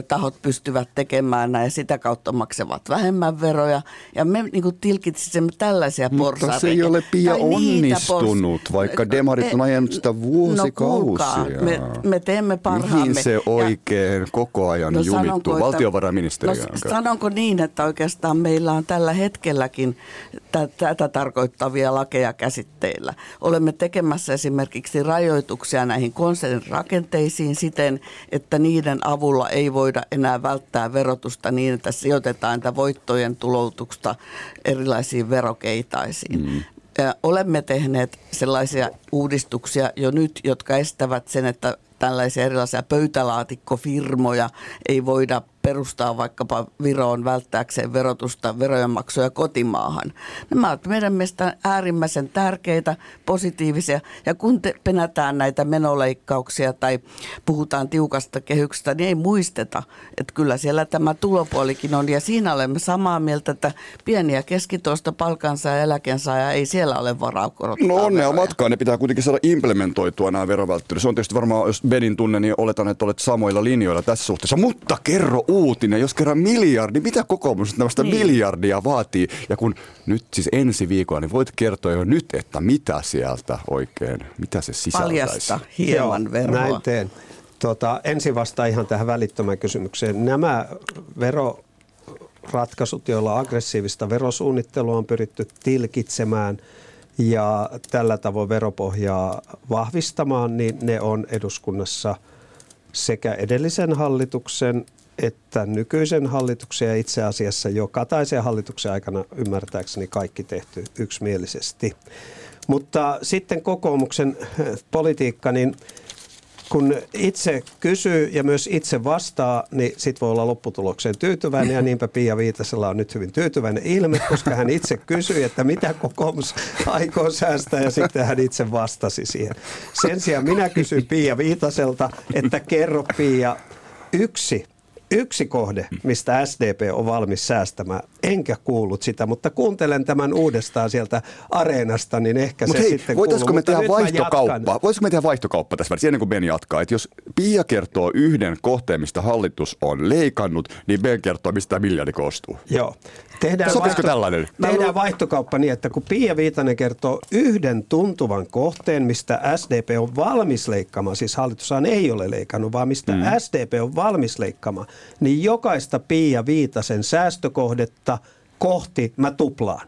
Speaker 5: tahot pystyvät tekemään näin ja sitä kautta maksavat vähemmän veroja. Ja me niin kuin tilkitsemme tällaisia porsareita.
Speaker 2: Mutta se ei ole Pia onnistunut, pors... vaikka demarit on ajanut sitä no vuosikausia.
Speaker 5: No me, me teemme parhaamme.
Speaker 2: Mihin se oikein ja... koko ajan no, jumittuu valtiovarainministeriön
Speaker 5: no, Sanonko niin, että oikeastaan meillä on tällä hetkelläkin tätä tarkoittavia lakeja käsitteillä. Olemme tekemässä esimerkiksi rajoituksia näihin konsernin rakenteisiin siten, että niiden avulla avulla ei voida enää välttää verotusta niin, että sijoitetaan tätä voittojen tuloutusta erilaisiin verokeitaisiin. Mm. Olemme tehneet sellaisia uudistuksia jo nyt, jotka estävät sen, että tällaisia erilaisia pöytälaatikkofirmoja ei voida perustaa vaikkapa Viroon välttääkseen verotusta, verojen maksuja kotimaahan. Nämä ovat meidän mielestä äärimmäisen tärkeitä, positiivisia. Ja kun te penätään näitä menoleikkauksia tai puhutaan tiukasta kehyksestä, niin ei muisteta, että kyllä siellä tämä tulopuolikin on. Ja siinä olemme samaa mieltä, että pieniä keskitoista palkansa ja eläkensaaja ei siellä ole varaa korottaa
Speaker 2: No onnea matkaa, ne pitää kuitenkin saada implementoitua nämä verovälttelyt. Se on tietysti varmaan, jos Benin tunne, niin oletan, että olet samoilla linjoilla tässä suhteessa. Mutta kerro uutinen, jos kerran miljardi, mitä kokoomus näistä niin. miljardia vaatii? Ja kun nyt siis ensi viikolla, niin voit kertoa jo nyt, että mitä sieltä oikein, mitä se sisältäisi?
Speaker 5: Paljasta hieman veroa.
Speaker 4: Näin teen. Tota, ensin vastaan ihan tähän välittömään kysymykseen. Nämä veroratkaisut, joilla aggressiivista verosuunnittelua on pyritty tilkitsemään ja tällä tavoin veropohjaa vahvistamaan, niin ne on eduskunnassa sekä edellisen hallituksen että nykyisen hallituksen ja itse asiassa jo Kataisen hallituksen aikana ymmärtääkseni kaikki tehty yksimielisesti. Mutta sitten kokoomuksen politiikka, niin kun itse kysyy ja myös itse vastaa, niin sit voi olla lopputulokseen tyytyväinen ja niinpä Pia Viitasella on nyt hyvin tyytyväinen ilme, koska hän itse kysyi, että mitä kokoomus aikoo säästää ja sitten hän itse vastasi siihen. Sen sijaan minä kysyn Pia Viitaselta, että kerro Pia yksi yksi kohde, mistä SDP on valmis säästämään. Enkä kuullut sitä, mutta kuuntelen tämän uudestaan sieltä areenasta, niin ehkä Mut se hei, sitten
Speaker 2: voitaisiko
Speaker 4: kuuluu.
Speaker 2: me tehdä vaihtokauppa? Voisiko me tehdä vaihtokauppa tässä välissä, ennen kuin Ben jatkaa? Että jos Pia kertoo yhden kohteen, mistä hallitus on leikannut, niin Ben kertoo, mistä miljardi koostuu.
Speaker 4: Joo. Tehdään, vaihto-
Speaker 2: tällainen?
Speaker 4: tehdään vaihtokauppa niin, että kun Pia Viitanen kertoo yhden tuntuvan kohteen, mistä SDP on valmis leikkaamaan, siis hallitushan ei ole leikannut, vaan mistä mm. SDP on valmis leikkaamaan, niin jokaista Pia Viitasen säästökohdetta kohti mä tuplaan.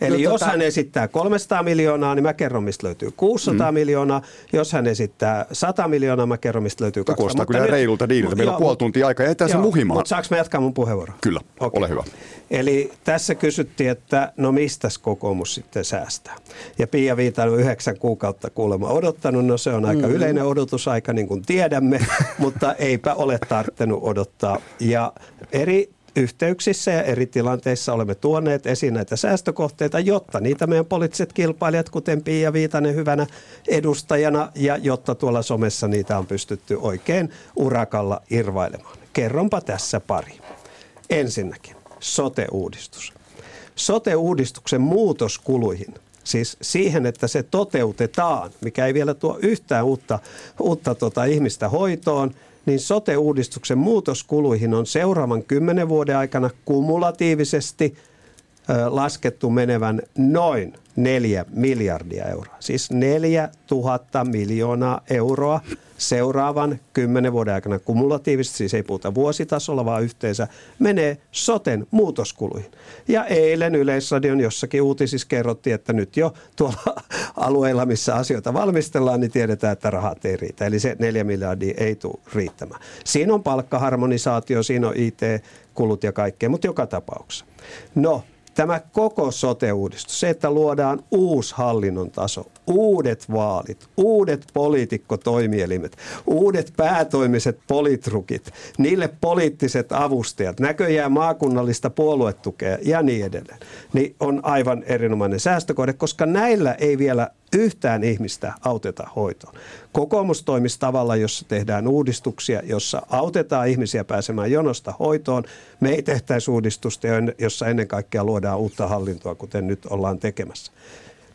Speaker 4: Eli no, jos tota... hän esittää 300 miljoonaa, niin mä kerron, mistä löytyy 600 mm. miljoonaa. Jos hän esittää 100 miljoonaa, mä kerron, mistä löytyy 200.
Speaker 2: Kuulostaa kyllä nyt... reilulta diililtä. Meillä on puoli tuntia aikaa. Jätetään se muhimaan.
Speaker 4: Mutta saanko mä jatkaa mun puheenvuoron?
Speaker 2: Kyllä, okay. ole hyvä.
Speaker 4: Eli tässä kysyttiin, että no mistä kokoomus sitten säästää. Ja Pia Viitanen on yhdeksän kuukautta kuulemma odottanut. No se on aika mm. yleinen odotusaika, niin kuin tiedämme, mutta eipä ole tarttunut odottaa. Ja eri yhteyksissä ja eri tilanteissa olemme tuoneet esiin näitä säästökohteita, jotta niitä meidän poliittiset kilpailijat, kuten Pia Viitanen hyvänä edustajana, ja jotta tuolla somessa niitä on pystytty oikein urakalla irvailemaan. Kerronpa tässä pari. Ensinnäkin sote-uudistus. Sote-uudistuksen muutoskuluihin siis siihen, että se toteutetaan, mikä ei vielä tuo yhtään uutta, uutta tota ihmistä hoitoon, niin sote-uudistuksen muutoskuluihin on seuraavan kymmenen vuoden aikana kumulatiivisesti laskettu menevän noin 4 miljardia euroa. Siis 4 000 miljoonaa euroa seuraavan kymmenen vuoden aikana kumulatiivisesti, siis ei puhuta vuositasolla, vaan yhteensä, menee soten muutoskuluihin. Ja eilen Yleisradion jossakin uutisissa kerrottiin, että nyt jo tuolla alueilla, missä asioita valmistellaan, niin tiedetään, että rahat ei riitä. Eli se neljä miljardia ei tule riittämään. Siinä on palkkaharmonisaatio, siinä on IT-kulut ja kaikkea, mutta joka tapauksessa. No, Tämä koko sote-uudistus, se, että luodaan uusi hallinnon taso, uudet vaalit, uudet poliitikkotoimielimet, uudet päätoimiset politrukit, niille poliittiset avustajat, näköjään maakunnallista puoluetukea ja niin edelleen, niin on aivan erinomainen säästökohde, koska näillä ei vielä yhtään ihmistä auteta hoitoon. Kokoomus toimisi tavalla, jossa tehdään uudistuksia, jossa autetaan ihmisiä pääsemään jonosta hoitoon. Me ei tehtäisi uudistusta, jossa ennen kaikkea luodaan uutta hallintoa, kuten nyt ollaan tekemässä.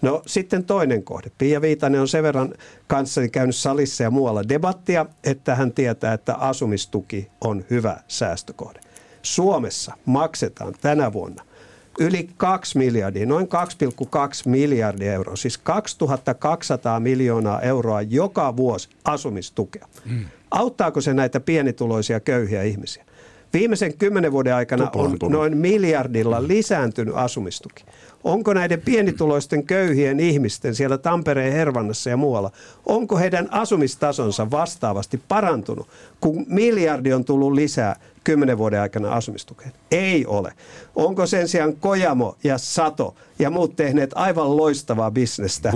Speaker 4: No sitten toinen kohde. Pia Viitanen on sen verran kanssani käynyt salissa ja muualla debattia, että hän tietää, että asumistuki on hyvä säästökohde. Suomessa maksetaan tänä vuonna yli 2 miljardia, noin 2,2 miljardia euroa, siis 2200 miljoonaa euroa joka vuosi asumistukea. Hmm. Auttaako se näitä pienituloisia köyhiä ihmisiä? Viimeisen kymmenen vuoden aikana on noin miljardilla lisääntynyt asumistuki. Onko näiden pienituloisten köyhien ihmisten siellä Tampereen Hervannassa ja muualla, onko heidän asumistasonsa vastaavasti parantunut, kun miljardi on tullut lisää kymmenen vuoden aikana asumistukeen? Ei ole. Onko sen sijaan Kojamo ja Sato ja muut tehneet aivan loistavaa bisnestä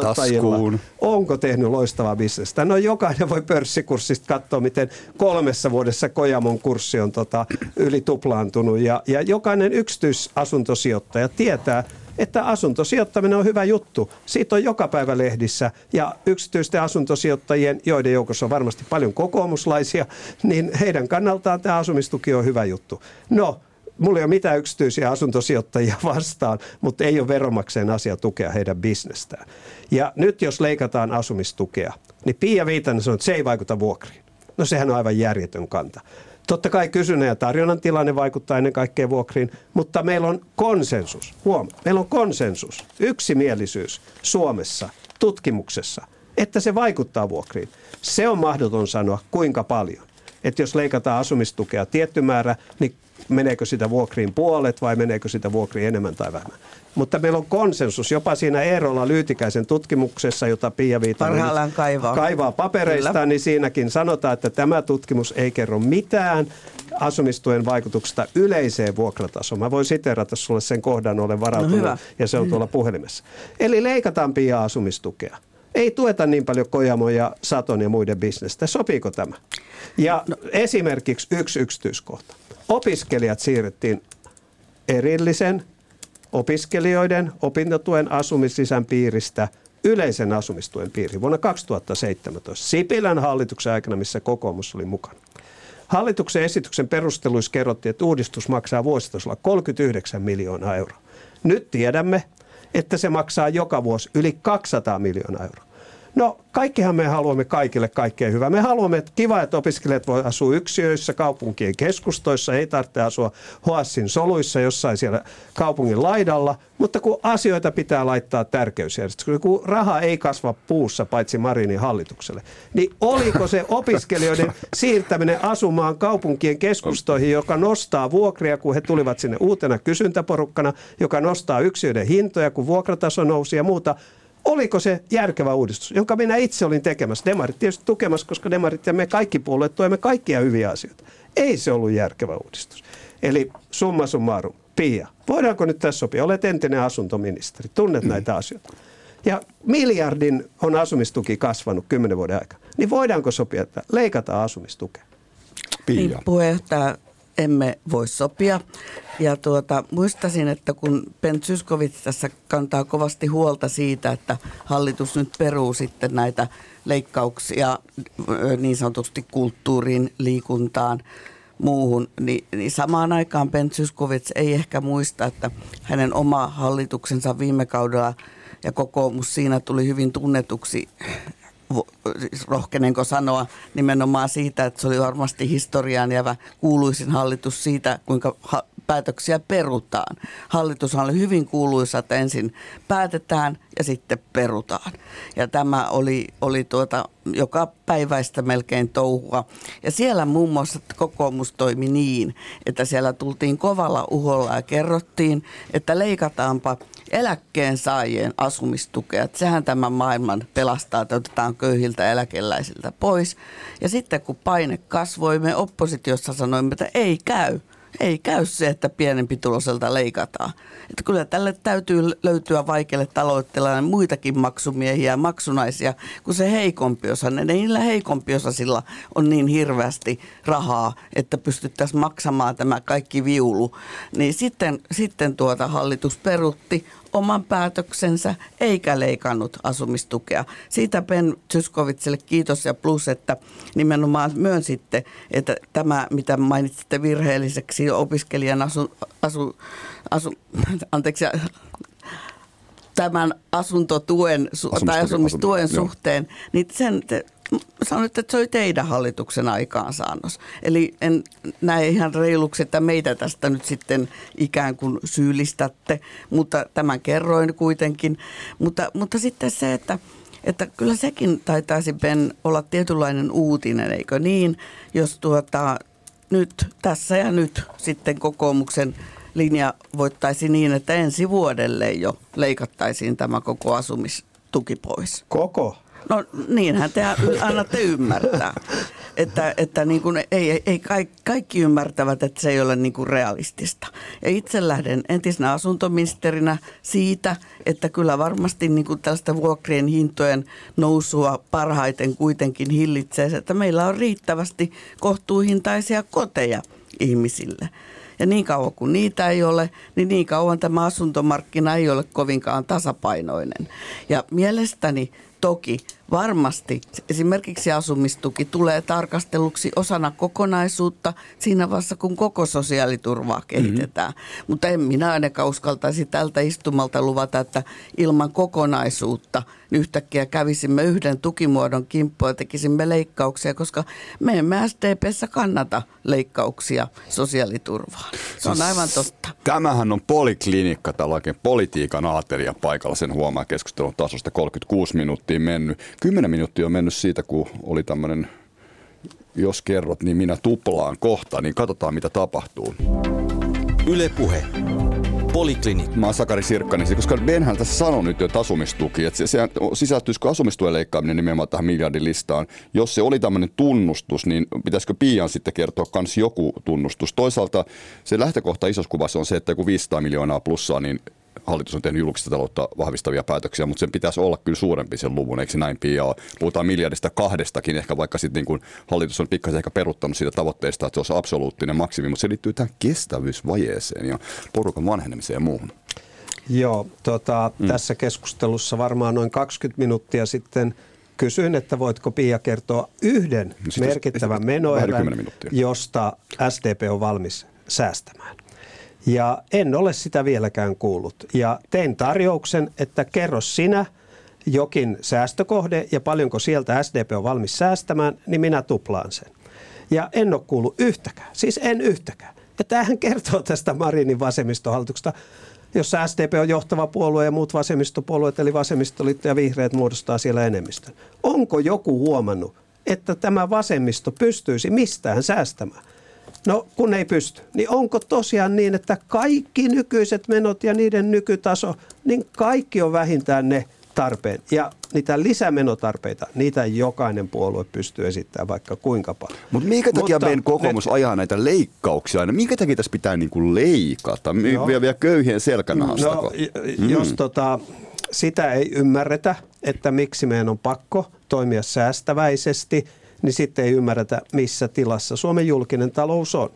Speaker 2: taskuun?
Speaker 4: Onko tehnyt loistavaa bisnestä? No jokainen voi pörssikurssista katsoa, miten kolmessa vuodessa Kojamon kurssi on tota, yli tuplaantunut ja, ja jokainen yksityisasuntosijoittaja tietää, että asuntosijoittaminen on hyvä juttu. Siitä on joka päivä lehdissä ja yksityisten asuntosijoittajien, joiden joukossa on varmasti paljon kokoomuslaisia, niin heidän kannaltaan tämä asumistuki on hyvä juttu. No, mulla ei ole mitään yksityisiä asuntosijoittajia vastaan, mutta ei ole veromakseen asia tukea heidän bisnestään. Ja nyt jos leikataan asumistukea, niin Pia Viitanen sanoo, että se ei vaikuta vuokriin. No sehän on aivan järjetön kanta. Totta kai kysynnän ja tarjonnan tilanne vaikuttaa ennen kaikkea vuokriin, mutta meillä on konsensus, huom, meillä on konsensus, yksimielisyys Suomessa tutkimuksessa, että se vaikuttaa vuokriin. Se on mahdoton sanoa kuinka paljon. Että jos leikataan asumistukea tietty määrä, niin meneekö sitä vuokriin puolet vai meneekö sitä vuokriin enemmän tai vähemmän. Mutta meillä on konsensus jopa siinä Eerola Lyytikäisen tutkimuksessa, jota Pia Viitanen
Speaker 5: kaivaa.
Speaker 4: kaivaa papereista, Kyllä. niin siinäkin sanotaan, että tämä tutkimus ei kerro mitään asumistuen vaikutuksesta yleiseen vuokratasoon. Mä voin siterata sulle sen kohdan, olen varautunut, no ja se on tuolla puhelimessa. Eli leikataan Pia asumistukea. Ei tueta niin paljon Kojamoja, Saton ja muiden bisnestä. Sopiiko tämä? Ja no. esimerkiksi yksi yksityiskohta. Opiskelijat siirrettiin erillisen opiskelijoiden opintotuen asumislisän piiristä yleisen asumistuen piiriin vuonna 2017 Sipilän hallituksen aikana, missä kokoomus oli mukana. Hallituksen esityksen perusteluissa kerrottiin, että uudistus maksaa vuositasolla 39 miljoonaa euroa. Nyt tiedämme, että se maksaa joka vuosi yli 200 miljoonaa euroa. No kaikkihan me haluamme kaikille kaikkea hyvää. Me haluamme, että kiva, että opiskelijat voi asua yksiöissä, kaupunkien keskustoissa, ei tarvitse asua Hoassin soluissa jossain siellä kaupungin laidalla, mutta kun asioita pitää laittaa tärkeysjärjestykseen, kun raha ei kasva puussa paitsi Marinin hallitukselle, niin oliko se opiskelijoiden siirtäminen asumaan kaupunkien keskustoihin, joka nostaa vuokria, kun he tulivat sinne uutena kysyntäporukkana, joka nostaa yksiöiden hintoja, kun vuokrataso nousi ja muuta, Oliko se järkevä uudistus, jonka minä itse olin tekemässä? Demarit tietysti tukemassa, koska demarit ja me kaikki puolueet toimme kaikkia hyviä asioita. Ei se ollut järkevä uudistus. Eli summa summarum, Pia, voidaanko nyt tässä sopia? Olet entinen asuntoministeri, tunnet näitä asioita. Ja miljardin on asumistuki kasvanut kymmenen vuoden aikana. Niin voidaanko sopia, että leikataan asumistukea?
Speaker 5: Pia. Niin, puheenjohtaja, emme voi sopia. Ja tuota, muistasin, että kun Ben Zyskowicz tässä kantaa kovasti huolta siitä, että hallitus nyt peruu sitten näitä leikkauksia niin sanotusti kulttuuriin, liikuntaan, muuhun, niin, niin samaan aikaan Ben Zyskowicz ei ehkä muista, että hänen oma hallituksensa viime kaudella ja kokoomus siinä tuli hyvin tunnetuksi rohkenenko sanoa nimenomaan siitä, että se oli varmasti historiaan jäävä kuuluisin hallitus siitä, kuinka ha- päätöksiä perutaan. Hallitus oli hyvin kuuluisa, että ensin päätetään ja sitten perutaan. Ja tämä oli, oli tuota, joka päiväistä melkein touhua. Ja siellä muun muassa kokoomus toimi niin, että siellä tultiin kovalla uholla ja kerrottiin, että leikataanpa eläkkeensaajien asumistukea. Että sehän tämän maailman pelastaa, että otetaan köyhiltä eläkeläisiltä pois. Ja sitten kun paine kasvoi, me oppositiossa sanoimme, että ei käy Ei käy se, että pienempi tuloselta leikataan. Että kyllä tälle täytyy löytyä vaikealle taloudelle muitakin maksumiehiä ja maksunaisia kuin se heikompi osa. Ne niillä heikompi osasilla on niin hirveästi rahaa, että pystyttäisiin maksamaan tämä kaikki viulu. Niin sitten, sitten tuota hallitus perutti oman päätöksensä eikä leikannut asumistukea. Siitä Ben Zyskovitselle kiitos ja plus, että nimenomaan myönsitte, että tämä, mitä mainitsitte virheelliseksi opiskelijan asu, asu, asu anteeksi, tämän asuntotuen Asumistuki, tai asumistuen asunto, suhteen, joo. niin sen te sanoitte, että se oli teidän hallituksen aikaansaannos. Eli en näe ihan reiluksi, että meitä tästä nyt sitten ikään kuin syyllistätte, mutta tämän kerroin kuitenkin. Mutta, mutta sitten se, että, että kyllä sekin taitaisi Ben olla tietynlainen uutinen, eikö niin, jos tuota, nyt tässä ja nyt sitten kokoomuksen linja voittaisi niin, että ensi vuodelle jo leikattaisiin tämä koko asumistuki pois.
Speaker 4: Koko?
Speaker 5: No niinhän te annatte ymmärtää. Että, että niin kuin ei, ei kaikki, kaikki ymmärtävät, että se ei ole niin kuin realistista. Ja itse lähden entisenä asuntoministerinä siitä, että kyllä varmasti niin kuin tällaista vuokrien hintojen nousua parhaiten kuitenkin hillitsee se, että meillä on riittävästi kohtuuhintaisia koteja ihmisille. Ja niin kauan kuin niitä ei ole, niin niin kauan tämä asuntomarkkina ei ole kovinkaan tasapainoinen. Ja mielestäni toki varmasti esimerkiksi asumistuki tulee tarkasteluksi osana kokonaisuutta siinä vaiheessa, kun koko sosiaaliturvaa kehitetään. Mm-hmm. Mutta en minä ainakaan uskaltaisi tältä istumalta luvata, että ilman kokonaisuutta yhtäkkiä kävisimme yhden tukimuodon kimppuun ja tekisimme leikkauksia, koska me emme SDPssä kannata leikkauksia sosiaaliturvaan. Se on siis aivan totta.
Speaker 2: Tämähän on poliklinikka, tällainen politiikan aatelija paikalla, sen huomaa keskustelun tasosta 36 minuuttia mennyt. 10 minuuttia on mennyt siitä, kun oli tämmöinen, jos kerrot, niin minä tuplaan kohta, niin katsotaan mitä tapahtuu.
Speaker 3: Ylepuhe. Poliklinik.
Speaker 2: Mä oon Sakari Sirkkanen, koska Benhän tässä sanoi nyt jo, että asumistuki, että se, se sisältyisikö asumistuen leikkaaminen nimenomaan tähän miljardin listaan. Jos se oli tämmöinen tunnustus, niin pitäisikö Pian sitten kertoa myös joku tunnustus? Toisaalta se lähtökohta isossa kuvassa on se, että joku 500 miljoonaa plussaa, niin hallitus on tehnyt julkista taloutta vahvistavia päätöksiä, mutta sen pitäisi olla kyllä suurempi sen luvun, eikö se näin pian Puhutaan miljardista kahdestakin, ehkä vaikka sitten niin kuin hallitus on pikkasen ehkä peruttanut siitä tavoitteesta, että se olisi absoluuttinen maksimi, mutta se liittyy tähän kestävyysvajeeseen ja porukan vanhenemiseen ja muuhun.
Speaker 4: Joo, tota, mm. tässä keskustelussa varmaan noin 20 minuuttia sitten kysyin, että voitko Pia kertoa yhden no, merkittävän menoerän, josta SDP on valmis säästämään. Ja en ole sitä vieläkään kuullut. Ja tein tarjouksen, että kerro sinä jokin säästökohde ja paljonko sieltä SDP on valmis säästämään, niin minä tuplaan sen. Ja en ole kuullut yhtäkään, siis en yhtäkään. Ja tämähän kertoo tästä Marinin vasemmistohallituksesta, jossa SDP on johtava puolue ja muut vasemmistopuolueet, eli vasemmistoliitto ja vihreät muodostaa siellä enemmistön. Onko joku huomannut, että tämä vasemmisto pystyisi mistään säästämään? No kun ei pysty, niin onko tosiaan niin, että kaikki nykyiset menot ja niiden nykytaso, niin kaikki on vähintään ne tarpeen. Ja niitä lisämenotarpeita, niitä jokainen puolue pystyy esittämään vaikka kuinka paljon.
Speaker 2: Mut minkä takia Mutta meidän kokoomus ne... ajaa näitä leikkauksia aina? Minkä takia tässä pitää niinku leikata? No, vielä, vielä köyhien selkänahasta. No,
Speaker 4: mm. jos tota, sitä ei ymmärretä, että miksi meidän on pakko toimia säästäväisesti – niin sitten ei ymmärretä, missä tilassa Suomen julkinen talous on.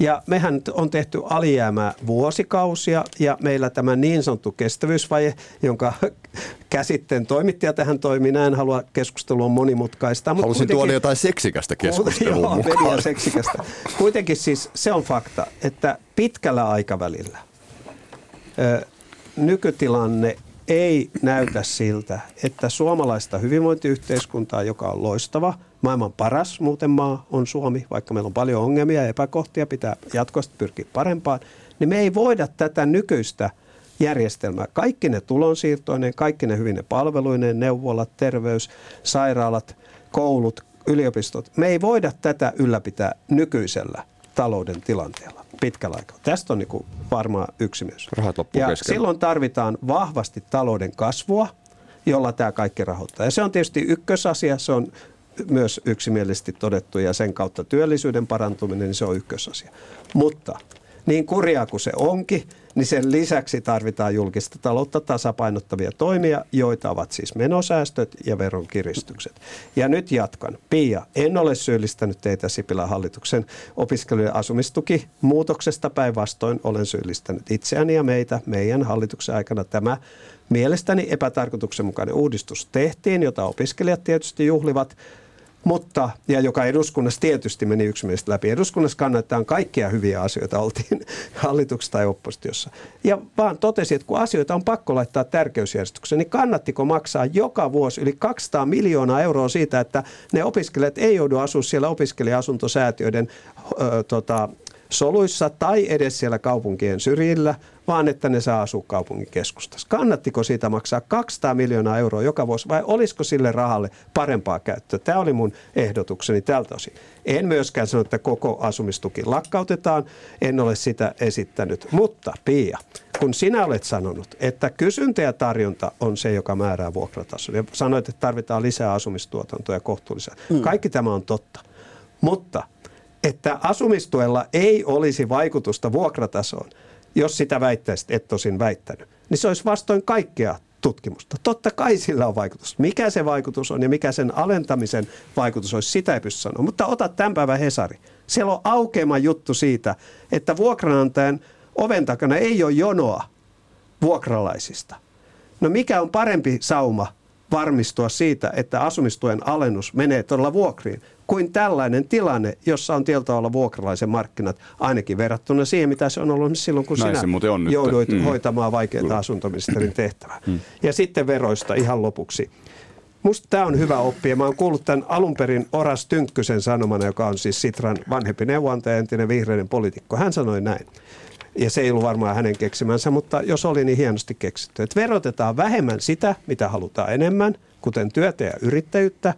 Speaker 4: Ja mehän on tehty alijäämää vuosikausia ja meillä tämä niin sanottu kestävyysvaje, jonka käsitteen toimittaja tähän toimii, näin halua keskustelua monimutkaista.
Speaker 2: Halusin tuoda jotain seksikästä keskustelua joo, mukaan.
Speaker 4: seksikästä. Kuitenkin siis se on fakta, että pitkällä aikavälillä ö, nykytilanne ei näytä siltä, että suomalaista hyvinvointiyhteiskuntaa, joka on loistava, maailman paras muuten maa on Suomi, vaikka meillä on paljon ongelmia ja epäkohtia, pitää jatkuvasti pyrkiä parempaan, niin me ei voida tätä nykyistä järjestelmää, kaikki ne tulonsiirtoineen, kaikki ne hyvine palveluineen, neuvolat, terveys, sairaalat, koulut, yliopistot, me ei voida tätä ylläpitää nykyisellä talouden tilanteella pitkällä aikaa. Tästä on niin kuin varmaan yksimielisyys.
Speaker 2: Rahat
Speaker 4: ja silloin tarvitaan vahvasti talouden kasvua, jolla tämä kaikki rahoittaa. Ja se on tietysti ykkösasia, se on myös yksimielisesti todettu ja sen kautta työllisyyden parantuminen, niin se on ykkösasia. Mutta niin kurjaa kuin se onkin, niin sen lisäksi tarvitaan julkista taloutta tasapainottavia toimia, joita ovat siis menosäästöt ja veronkiristykset. Ja nyt jatkan. Pia, en ole syyllistänyt teitä Sipilän hallituksen opiskelijoiden asumistuki muutoksesta. Päinvastoin olen syyllistänyt itseäni ja meitä meidän hallituksen aikana tämä mielestäni epätarkoituksenmukainen uudistus tehtiin, jota opiskelijat tietysti juhlivat mutta, ja joka eduskunnassa tietysti meni yksimielisesti läpi. Eduskunnassa kannattaa kaikkia hyviä asioita, oltiin hallituksessa tai oppositiossa. Ja vaan totesi, että kun asioita on pakko laittaa tärkeysjärjestykseen, niin kannattiko maksaa joka vuosi yli 200 miljoonaa euroa siitä, että ne opiskelijat ei joudu asua siellä opiskelija-asuntosäätiöiden ö, tota, soluissa tai edes siellä kaupunkien syrjillä, vaan että ne saa asua kaupungin keskustassa. Kannattiko siitä maksaa 200 miljoonaa euroa joka vuosi vai olisiko sille rahalle parempaa käyttöä? Tämä oli mun ehdotukseni tältä osin. En myöskään sano, että koko asumistuki lakkautetaan, en ole sitä esittänyt. Mutta Pia, kun sinä olet sanonut, että kysyntä ja tarjonta on se, joka määrää vuokratason, ja sanoit, että tarvitaan lisää asumistuotantoa ja kohtuullisia. Mm. Kaikki tämä on totta. Mutta että asumistuella ei olisi vaikutusta vuokratasoon, jos sitä väittäisit, et tosin väittänyt, niin se olisi vastoin kaikkea tutkimusta. Totta kai sillä on vaikutus. Mikä se vaikutus on ja mikä sen alentamisen vaikutus olisi, sitä ei pysty sanoa. Mutta ota tämän päivän Hesari. Siellä on aukeama juttu siitä, että vuokranantajan oven takana ei ole jonoa vuokralaisista. No mikä on parempi sauma varmistua siitä, että asumistuen alennus menee todella vuokriin, kuin tällainen tilanne, jossa on tieltä olla vuokralaisen markkinat, ainakin verrattuna siihen, mitä se on ollut silloin, kun Näin sinä on jouduit mm. hoitamaan vaikeaa asuntoministerin tehtävää. Mm. Ja sitten veroista ihan lopuksi. Musta tämä on hyvä oppi ja mä oon kuullut tämän alun perin Oras Tynkkysen sanomana, joka on siis Sitran vanhempi neuvontaja, entinen vihreiden poliitikko. Hän sanoi näin. Ja se ei ollut varmaan hänen keksimänsä, mutta jos oli niin hienosti keksitty. Että verotetaan vähemmän sitä, mitä halutaan enemmän, kuten työtä ja yrittäjyyttä,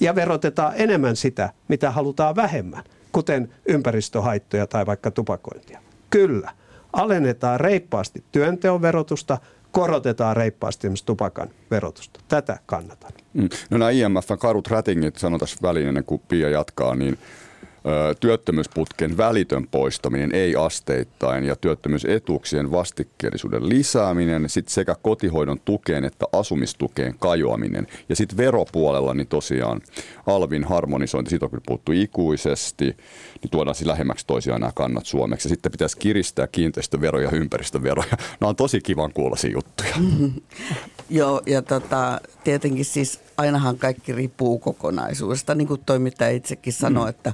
Speaker 4: ja verotetaan enemmän sitä, mitä halutaan vähemmän, kuten ympäristöhaittoja tai vaikka tupakointia. Kyllä, alennetaan reippaasti työnteon verotusta, korotetaan reippaasti esimerkiksi tupakan verotusta. Tätä kannatan.
Speaker 2: Mm. No nämä IMFn karut rätingit, sanon tässä väliin ennen kuin Pia jatkaa, niin työttömyysputken välitön poistaminen ei asteittain ja työttömyysetuuksien vastikkeellisuuden lisääminen, sit sekä kotihoidon tukeen että asumistukeen kajoaminen. Ja sitten veropuolella niin tosiaan alvin harmonisointi, siitä on kyllä puhuttu ikuisesti, niin tuodaan siis lähemmäksi toisiaan nämä kannat suomeksi. Ja sitten pitäisi kiristää kiinteistöveroja ja ympäristöveroja. Nämä on tosi kivan kuulosia juttuja.
Speaker 5: Joo, ja tota, tietenkin siis ainahan kaikki riippuu kokonaisuudesta, niin kuin toimittaja itsekin sanoi, mm. että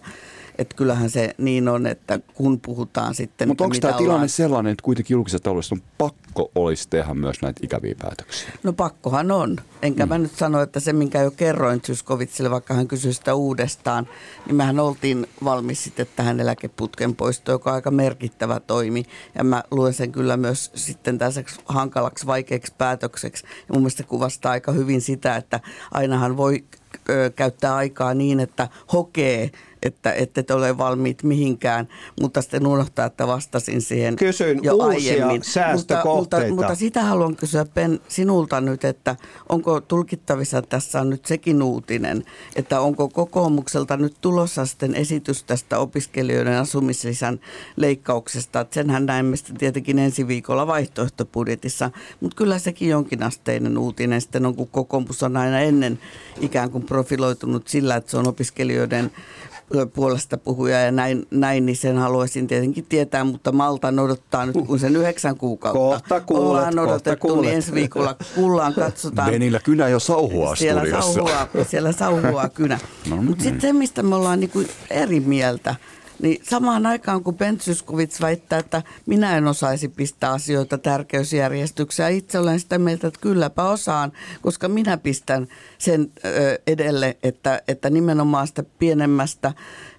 Speaker 5: että kyllähän se niin on, että kun puhutaan sitten...
Speaker 2: Mutta onko tämä tilanne ollaan... sellainen, että kuitenkin julkisessa taloudessa on pakko olisi tehdä myös näitä ikäviä päätöksiä?
Speaker 5: No pakkohan on. Enkä mm. mä nyt sano, että se minkä jo kerroin Zyskovitsille, vaikka hän kysyi sitä uudestaan, niin mehän oltiin valmis sitten tähän eläkeputken poistoon, joka on aika merkittävä toimi. Ja mä luen sen kyllä myös sitten tällaiseksi hankalaksi, vaikeaksi päätökseksi. Ja mun mielestä kuvastaa aika hyvin sitä, että ainahan voi ö, käyttää aikaa niin, että hokee että ette ole valmiit mihinkään, mutta sitten unohtaa, että vastasin siihen
Speaker 4: Kysyin jo uusia aiemmin. Mutta,
Speaker 5: mutta, mutta sitä haluan kysyä Ben sinulta nyt, että onko tulkittavissa, tässä on nyt sekin uutinen, että onko kokoomukselta nyt tulossa sitten esitys tästä opiskelijoiden asumislisän leikkauksesta, että senhän näemme sitten tietenkin ensi viikolla vaihtoehtobudjetissa, mutta kyllä sekin jonkinasteinen uutinen sitten on, kun kokoomus on aina ennen ikään kuin profiloitunut sillä, että se on opiskelijoiden puolesta puhuja ja näin, näin, niin sen haluaisin tietenkin tietää, mutta Malta odottaa nyt kun sen yhdeksän kuukautta.
Speaker 4: Kohta kuulet,
Speaker 5: Ollaan odotettu,
Speaker 4: kohta
Speaker 5: niin ensi viikolla kuullaan, katsotaan.
Speaker 2: Benillä kynä jo sauhua
Speaker 5: siellä sauhua, siellä sauhua kynä. no, niin. Mutta sitten se, mistä me ollaan niinku eri mieltä, niin samaan aikaan kun Ben väittää, että minä en osaisi pistää asioita tärkeysjärjestykseen, itse olen sitä mieltä, että kylläpä osaan, koska minä pistän sen edelle, että, että nimenomaan sitä pienemmästä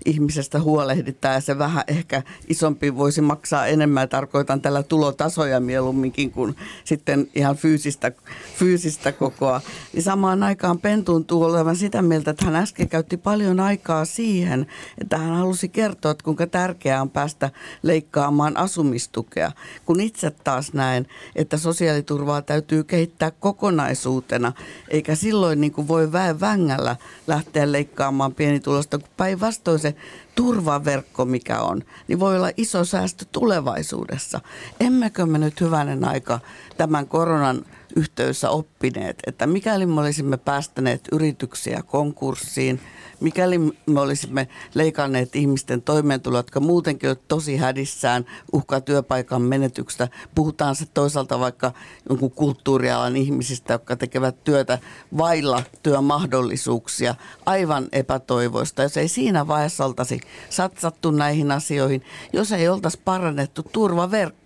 Speaker 5: ihmisestä huolehditaan ja se vähän ehkä isompi voisi maksaa enemmän. Tarkoitan tällä tulotasoja mieluumminkin kuin sitten ihan fyysistä, fyysistä kokoa. Niin samaan aikaan Pen tuntuu olevan sitä mieltä, että hän äsken käytti paljon aikaa siihen, että hän halusi kertoa, kertoa, että kuinka tärkeää on päästä leikkaamaan asumistukea, kun itse taas näen, että sosiaaliturvaa täytyy kehittää kokonaisuutena, eikä silloin niin kuin voi väen vängällä lähteä leikkaamaan pienitulosta, kun päinvastoin se turvaverkko, mikä on, niin voi olla iso säästö tulevaisuudessa. Emmekö me nyt hyvänen aika tämän koronan yhteydessä oppineet, että mikäli me olisimme päästäneet yrityksiä konkurssiin, mikäli me olisimme leikanneet ihmisten toimeentuloa, jotka muutenkin ovat tosi hädissään uhkaa työpaikan menetyksestä. Puhutaan se toisaalta vaikka jonkun kulttuurialan ihmisistä, jotka tekevät työtä vailla työmahdollisuuksia, aivan epätoivoista. Jos ei siinä vaiheessa oltaisi satsattu näihin asioihin, jos ei oltaisi parannettu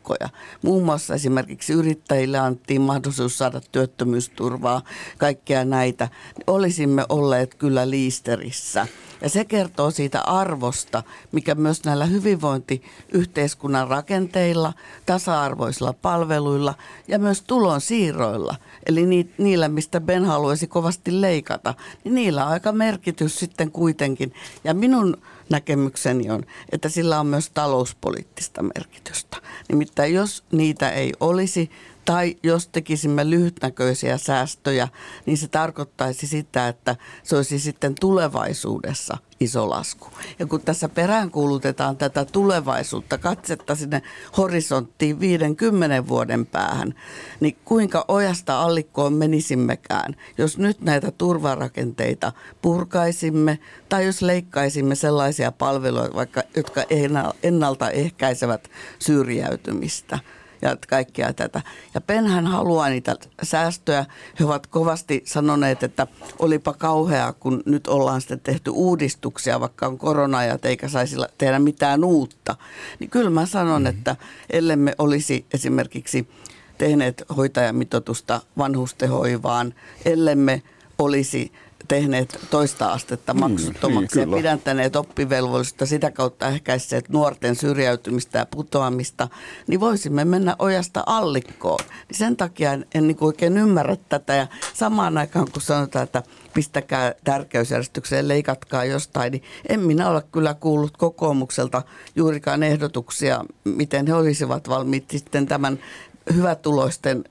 Speaker 5: turvaverkkoja. Muun muassa esimerkiksi yrittäjille annettiin mahdollisuus saada työttömyysturvaa, kaikkea näitä. Olisimme olleet kyllä liisterissä. Ja se kertoo siitä arvosta, mikä myös näillä hyvinvointiyhteiskunnan rakenteilla, tasa-arvoisilla palveluilla ja myös tulonsiirroilla, eli niillä, mistä Ben haluaisi kovasti leikata, niin niillä on aika merkitys sitten kuitenkin. Ja minun näkemykseni on, että sillä on myös talouspoliittista merkitystä. Nimittäin jos niitä ei olisi, tai jos tekisimme lyhytnäköisiä säästöjä, niin se tarkoittaisi sitä, että se olisi sitten tulevaisuudessa iso lasku. Ja kun tässä peräänkuulutetaan tätä tulevaisuutta, katsetta sinne horisonttiin 50 vuoden päähän, niin kuinka ojasta allikkoon menisimmekään, jos nyt näitä turvarakenteita purkaisimme tai jos leikkaisimme sellaisia palveluja, vaikka, jotka ennaltaehkäisevät syrjäytymistä – ja kaikkea tätä. Ja Penhän haluaa niitä säästöjä. He ovat kovasti sanoneet, että olipa kauheaa, kun nyt ollaan sitten tehty uudistuksia, vaikka on korona-ajat eikä saisi tehdä mitään uutta. Niin kyllä mä sanon, mm-hmm. että ellemme olisi esimerkiksi tehneet hoitajamitoitusta vanhustehoivaan, ellemme olisi tehneet toista astetta mm, maksuttomaksi niin, ja pidäntäneet oppivelvollisuutta sitä kautta ehkäisseet nuorten syrjäytymistä ja putoamista, niin voisimme mennä ojasta allikkoon. Niin sen takia en, en niin oikein ymmärrä tätä ja samaan aikaan kun sanotaan, että pistäkää tärkeysjärjestykseen, leikatkaa jostain, niin en minä ole kyllä kuullut kokoomukselta juurikaan ehdotuksia, miten he olisivat valmiit sitten tämän hyvätuloisten,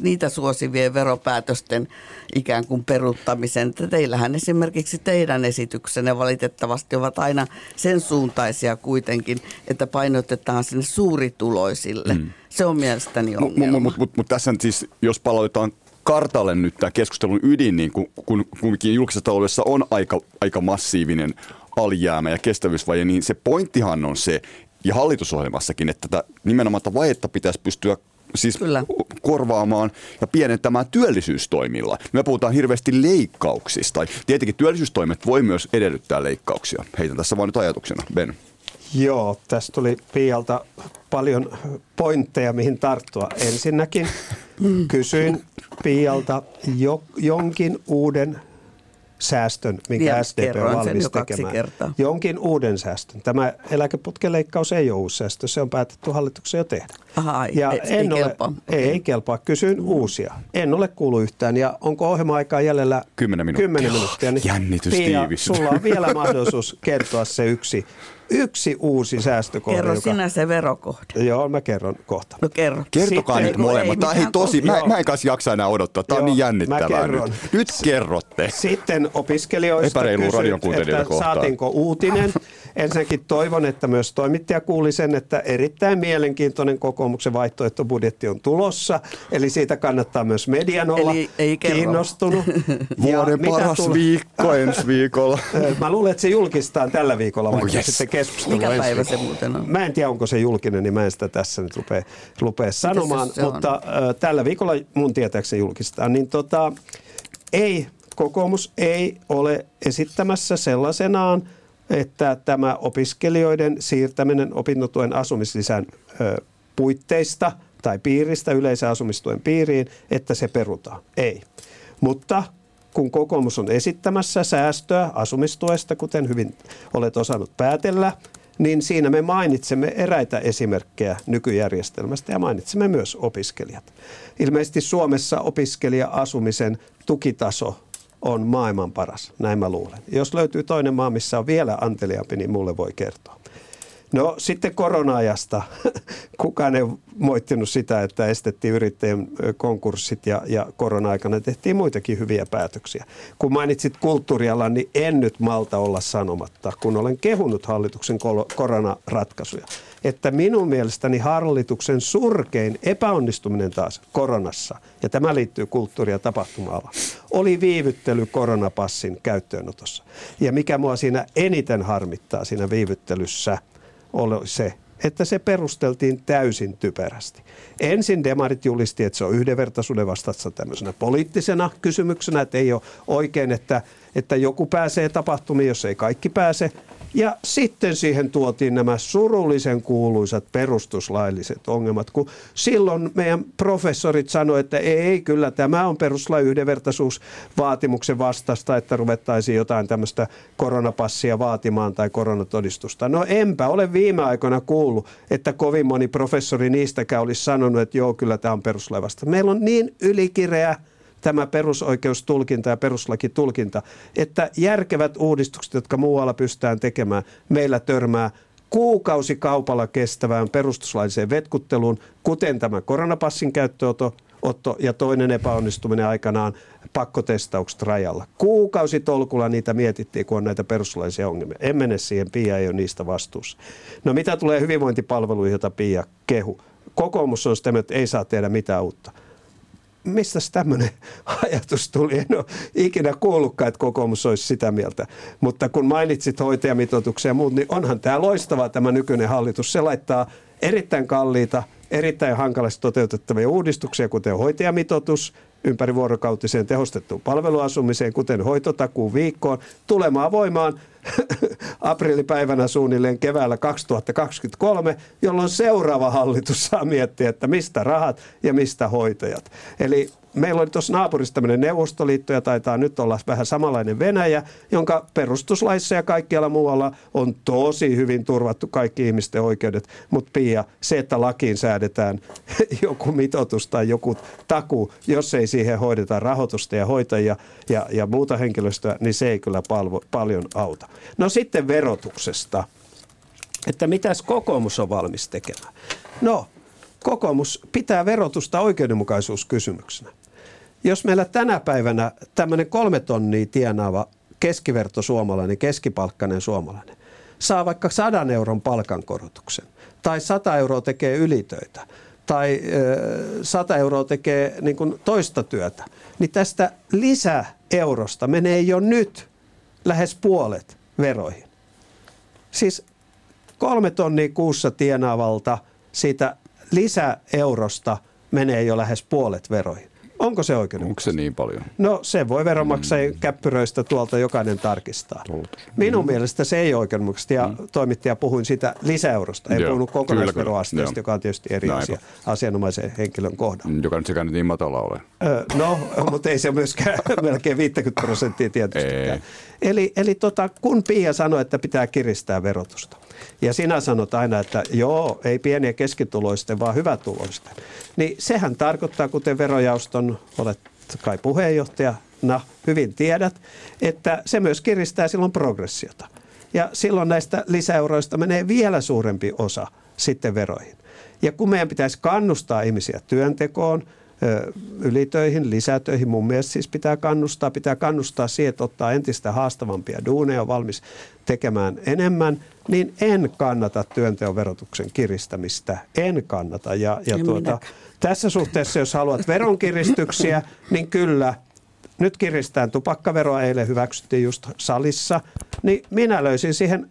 Speaker 5: niitä suosivien veropäätösten ikään kuin peruttamisen. Teillähän esimerkiksi teidän esityksenne valitettavasti ovat aina sen suuntaisia kuitenkin, että painotetaan sinne suurituloisille. Mm. Se on mielestäni ongelma.
Speaker 2: Mutta mut, mut, mut tässä siis, jos palautetaan kartalle nyt tämä keskustelun ydin, niin kun, kun kumminkin julkisessa taloudessa on aika, aika massiivinen alijäämä ja kestävyysvaje, niin se pointtihan on se, ja hallitusohjelmassakin, että tätä nimenomaan tätä vajetta pitäisi pystyä siis Kyllä. korvaamaan ja pienentämään työllisyystoimilla. Me puhutaan hirveästi leikkauksista. Tietenkin työllisyystoimet voi myös edellyttää leikkauksia. Heitän tässä vain nyt ajatuksena. Ben.
Speaker 4: Joo, tästä tuli Pialta paljon pointteja, mihin tarttua. Ensinnäkin kysyin Pialta jo, jonkin uuden säästön, minkä Vielä SDP on valmis tekemään. Kertaa. Jonkin uuden säästön. Tämä eläkeputkeleikkaus ei ole uusi säästö, se on päätetty hallituksen jo tehdä.
Speaker 5: Aha, ja ei, en ei ole, kelpaa.
Speaker 4: Ei, ei kelpaa. Kysyn mm. uusia. En ole kuullut yhtään. Ja onko ohjelma-aikaa jäljellä?
Speaker 2: Kymmenen minuuttia.
Speaker 4: Kymmenen minuuttia. Niin
Speaker 2: Jännitys Pia, tiivis.
Speaker 4: sulla on vielä mahdollisuus kertoa se yksi yksi uusi säästökohde.
Speaker 5: Kerro joka... sinä se verokohde.
Speaker 4: Joo, mä kerron kohta.
Speaker 5: No kerro.
Speaker 2: Kertokaa Sitten, nyt molemmat. Tämä ei tosi, mä, mä en kanssa jaksa enää odottaa. Tämä on niin jännittävää nyt. Nyt kerrotte.
Speaker 4: Sitten opiskelijoista kysyt, että kohtaan. saatiinko uutinen. Ensinnäkin toivon, että myös toimittaja kuuli sen, että erittäin mielenkiintoinen kokoomuksen vaihtoehtobudjetti on tulossa. Eli siitä kannattaa myös median olla Eli ei kiinnostunut.
Speaker 2: Vuoden paras tulo... viikko ensi viikolla.
Speaker 4: Mä luulen, että se julkistaan tällä viikolla, vaikka oh, yes. sitten keskustelu.
Speaker 5: Mikä päivä se muuten on?
Speaker 4: Mä en tiedä, onko se julkinen, niin mä en sitä tässä nyt rupea, rupea sanomaan. Se, se mutta äh, tällä viikolla mun tietääkseni julkistetaan. Niin tota, ei, kokoomus ei ole esittämässä sellaisenaan, että tämä opiskelijoiden siirtäminen opintotuen asumislisän puitteista tai piiristä yleisen asumistuen piiriin, että se perutaan. Ei. Mutta kun kokoomus on esittämässä säästöä asumistuesta, kuten hyvin olet osannut päätellä, niin siinä me mainitsemme eräitä esimerkkejä nykyjärjestelmästä ja mainitsemme myös opiskelijat. Ilmeisesti Suomessa opiskelija-asumisen tukitaso on maailman paras, näin mä luulen. Jos löytyy toinen maa, missä on vielä anteliaampi, niin mulle voi kertoa. No sitten korona-ajasta. Kukaan ei moittinut sitä, että estettiin yrittäjien konkurssit ja, ja korona-aikana tehtiin muitakin hyviä päätöksiä. Kun mainitsit kulttuurialan, niin en nyt malta olla sanomatta, kun olen kehunut hallituksen koronaratkaisuja, että minun mielestäni hallituksen surkein epäonnistuminen taas koronassa, ja tämä liittyy kulttuuri- ja tapahtuma oli viivyttely koronapassin käyttöönotossa. Ja mikä mua siinä eniten harmittaa siinä viivyttelyssä – oli se, että se perusteltiin täysin typerästi. Ensin demarit julisti, että se on yhdenvertaisuuden vastassa tämmöisenä poliittisena kysymyksenä, että ei ole oikein, että, että joku pääsee tapahtumiin, jos ei kaikki pääse. Ja sitten siihen tuotiin nämä surullisen kuuluisat perustuslailliset ongelmat, kun silloin meidän professorit sanoivat, että ei, kyllä tämä on perustuslain yhdenvertaisuusvaatimuksen vastasta, että ruvettaisiin jotain tämmöistä koronapassia vaatimaan tai koronatodistusta. No enpä ole viime aikoina kuullut, että kovin moni professori niistäkään olisi sanonut, että joo, kyllä tämä on perustuslain vasta. Meillä on niin ylikireä tämä perusoikeustulkinta ja peruslakitulkinta, että järkevät uudistukset, jotka muualla pystytään tekemään, meillä törmää kuukausikaupalla kestävään perustuslailliseen vetkutteluun, kuten tämä koronapassin käyttöönoto Otto, ja toinen epäonnistuminen aikanaan pakkotestaukset rajalla. Kuukausitolkulla niitä mietittiin, kun on näitä perustuslaisia ongelmia. En mene siihen, Pia ei ole niistä vastuussa. No mitä tulee hyvinvointipalveluihin, joita Pia kehu? Kokoomus on sitä, että ei saa tehdä mitään uutta mistä tämmöinen ajatus tuli? En ole ikinä kuullutkaan, että kokoomus olisi sitä mieltä. Mutta kun mainitsit hoitajamitoituksia ja muut, niin onhan tämä loistava tämä nykyinen hallitus. Se laittaa erittäin kalliita, erittäin hankalasti toteutettavia uudistuksia, kuten hoitajamitoitus, ympärivuorokautiseen tehostettuun palveluasumiseen, kuten hoitotakuun viikkoon, tulemaan voimaan aprillipäivänä suunnilleen keväällä 2023, jolloin seuraava hallitus saa miettiä, että mistä rahat ja mistä hoitajat. Eli meillä oli tuossa naapurissa tämmöinen Neuvostoliitto ja taitaa nyt olla vähän samanlainen Venäjä, jonka perustuslaissa ja kaikkialla muualla on tosi hyvin turvattu kaikki ihmisten oikeudet. Mutta Pia, se, että lakiin säädetään joku mitoitus tai joku taku, jos ei siihen hoideta rahoitusta ja hoitajia ja, ja muuta henkilöstöä, niin se ei kyllä palvo, paljon auta. No sitten verotuksesta, että mitäs kokoomus on valmis tekemään? No, kokoomus pitää verotusta oikeudenmukaisuuskysymyksenä. Jos meillä tänä päivänä tämmöinen kolme tonnia tienaava keskiverto suomalainen, keskipalkkainen suomalainen, saa vaikka sadan euron palkankorotuksen, tai 100 euroa tekee ylitöitä, tai 100 euroa tekee niin kuin toista työtä, niin tästä lisäeurosta menee jo nyt lähes puolet veroihin. Siis kolme tonnia kuussa tienaavalta siitä lisäeurosta menee jo lähes puolet veroihin. Onko se oikein?
Speaker 2: Onko se niin paljon?
Speaker 4: No se voi veronmaksajien mm. käppyröistä tuolta jokainen tarkistaa. Tolut. Minun mm. mielestä se ei oikeudenmukaisesti ja mm. toimittaja puhuin siitä lisäeurosta. Ei puhunut kokonaisveroasteesta, joka on tietysti eri Näin asia asianomaisen henkilön kohdalla.
Speaker 2: Joka nyt sekä niin matala ole.
Speaker 4: Öö, no, mutta ei se myöskään melkein 50 prosenttia tietysti. Eli, eli tota, kun Pia sanoi, että pitää kiristää verotusta, ja sinä sanot aina, että joo, ei pieniä keskituloisten, vaan hyvätuloisten. Niin sehän tarkoittaa, kuten verojaoston olet kai puheenjohtaja, na, hyvin tiedät, että se myös kiristää silloin progressiota. Ja silloin näistä lisäeuroista menee vielä suurempi osa sitten veroihin. Ja kun meidän pitäisi kannustaa ihmisiä työntekoon, ylitöihin, lisätöihin. Mun mielestä siis pitää kannustaa, pitää kannustaa siihen, että ottaa entistä haastavampia duuneja, on valmis tekemään enemmän, niin en kannata työnteon verotuksen kiristämistä. En kannata. Ja, ja tuota, tässä suhteessa, jos haluat veronkiristyksiä, niin kyllä, nyt kiristään tupakkaveroa, eilen hyväksyttiin just salissa, niin minä löysin siihen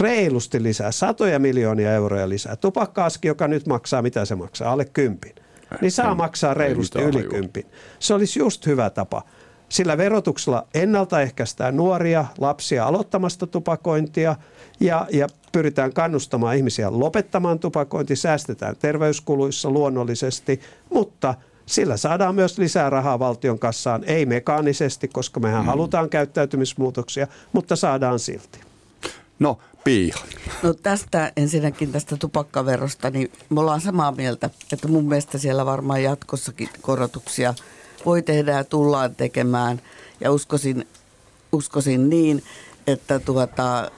Speaker 4: reilusti lisää, satoja miljoonia euroja lisää. Tupakkaaski, joka nyt maksaa, mitä se maksaa, alle kympin niin saa maksaa reilusti yli kympin. Se olisi just hyvä tapa. Sillä verotuksella ennaltaehkäistään nuoria, lapsia aloittamasta tupakointia ja, ja pyritään kannustamaan ihmisiä lopettamaan tupakointi, säästetään terveyskuluissa luonnollisesti, mutta sillä saadaan myös lisää rahaa valtion kassaan, ei mekaanisesti, koska mehän mm. halutaan käyttäytymismuutoksia, mutta saadaan silti.
Speaker 2: No, Pia.
Speaker 5: No tästä ensinnäkin tästä tupakkaverosta, niin me ollaan samaa mieltä, että mun mielestä siellä varmaan jatkossakin korotuksia voi tehdä ja tullaan tekemään. Ja uskoisin, uskoisin niin, että tuota,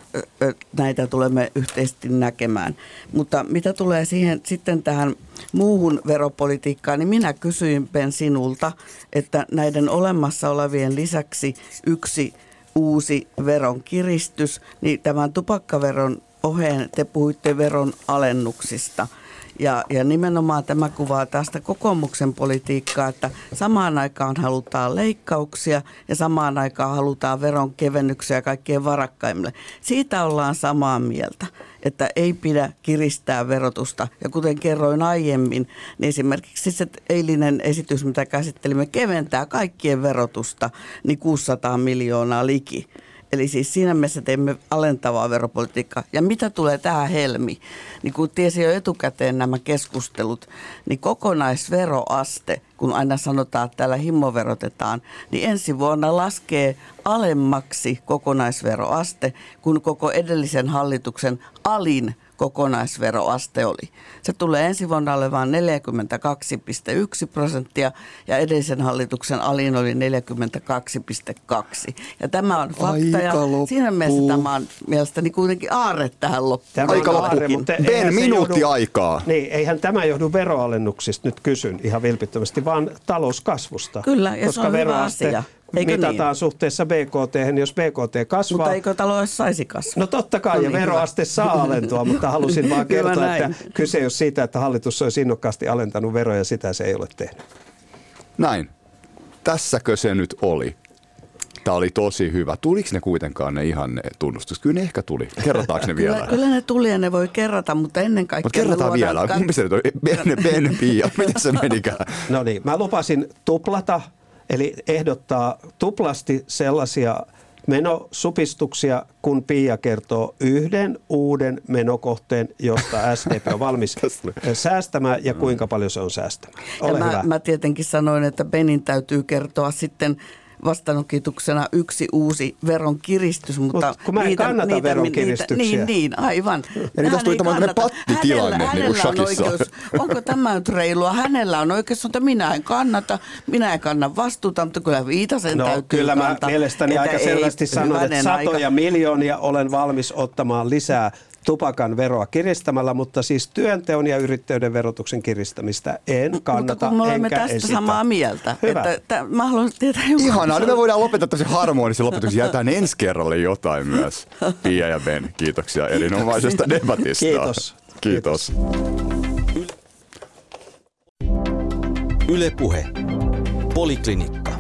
Speaker 5: näitä tulemme yhteisesti näkemään. Mutta mitä tulee siihen sitten tähän muuhun veropolitiikkaan, niin minä kysyin Ben sinulta, että näiden olemassa olevien lisäksi yksi uusi veron kiristys, niin tämän tupakkaveron oheen te puhuitte veron alennuksista – ja, ja nimenomaan tämä kuvaa tästä kokoomuksen politiikkaa, että samaan aikaan halutaan leikkauksia ja samaan aikaan halutaan veronkevennyksiä kaikkien varakkaimmille. Siitä ollaan samaa mieltä, että ei pidä kiristää verotusta. Ja kuten kerroin aiemmin, niin esimerkiksi se eilinen esitys, mitä käsittelimme, keventää kaikkien verotusta niin 600 miljoonaa liki. Eli siis siinä mielessä teemme alentavaa veropolitiikkaa. Ja mitä tulee tähän Helmi, niin kun tiesi jo etukäteen nämä keskustelut, niin kokonaisveroaste, kun aina sanotaan, että täällä himoverotetaan, niin ensi vuonna laskee alemmaksi kokonaisveroaste, kun koko edellisen hallituksen alin kokonaisveroaste oli. Se tulee ensi vuonna olemaan 42,1 prosenttia ja edellisen hallituksen alin oli 42,2. Ja tämä on fakta Aika ja loppuu. siinä mielessä tämä on mielestäni kuitenkin aarre tähän loppuun. Tämä
Speaker 2: Aika mutta Ben, minuutti johdu, aikaa.
Speaker 4: Niin, eihän tämä johdu veroalennuksista, nyt kysyn ihan vilpittömästi, vaan talouskasvusta.
Speaker 5: Kyllä, ja koska se on hyvä asia
Speaker 4: Eikö mitataan niin? suhteessa BKT, niin jos BKT kasvaa...
Speaker 5: Mutta eikö talous saisi kasvaa?
Speaker 4: No totta kai, no ja niin, veroaste hyvä. saa alentua, mutta halusin vaan kertoa, että kyse ei ole siitä, että hallitus olisi innokkaasti alentanut veroja, sitä se ei ole tehnyt.
Speaker 2: Näin. Tässäkö se nyt oli? Tämä oli tosi hyvä. Tuliko ne kuitenkaan ne ihan ne tunnustus? Kyllä ne ehkä tuli. Kerrotaanko ne vielä?
Speaker 5: Kyllä, kyllä ne tuli ja ne voi kerrata, mutta ennen kaikkea Mutta
Speaker 2: kerrotaan vielä. Ka- Kumpi se nyt oli? Ben, ben Pia. Miten se menikään?
Speaker 4: No niin, mä lupasin tuplata Eli ehdottaa tuplasti sellaisia menosupistuksia, kun Pia kertoo yhden uuden menokohteen, josta SDP on valmis säästämään ja kuinka paljon se on säästämään.
Speaker 5: Ole ja mä, hyvä. mä tietenkin sanoin, että Benin täytyy kertoa sitten vastanokituksena yksi uusi veronkiristys. Mutta
Speaker 4: Mut kun mä en niitä, kannata niitä, veronkiristyksiä.
Speaker 5: Niitä, niin, niin, aivan.
Speaker 2: Eli tästä tuli tämmöinen pattitilanne, hänellä, niin kuin
Speaker 5: on oikeus, Onko tämä nyt reilua? Hänellä on oikeus, että minä en kannata, minä en kanna vastuuta, mutta kyllä Viitasen
Speaker 4: no,
Speaker 5: täytyy
Speaker 4: kyllä mä mielestäni aika selvästi sanon, että satoja aika... miljoonia olen valmis ottamaan lisää tupakan veroa kiristämällä, mutta siis työnteon ja yrittäjyyden verotuksen kiristämistä en kannata Mutta
Speaker 5: kun me olemme
Speaker 4: tästä
Speaker 5: esitä. samaa mieltä.
Speaker 4: Hyvä.
Speaker 5: Että, t- mä haluan tietää
Speaker 2: Ihanaa, nyt me voidaan lopettaa tosi harmonisesti lopetuksen. Jätän ensi kerralle jotain myös. Pia ja Ben, kiitoksia erinomaisesta debatista.
Speaker 4: Kiitos.
Speaker 2: Kiitos.
Speaker 3: Yle Puhe. Poliklinikka.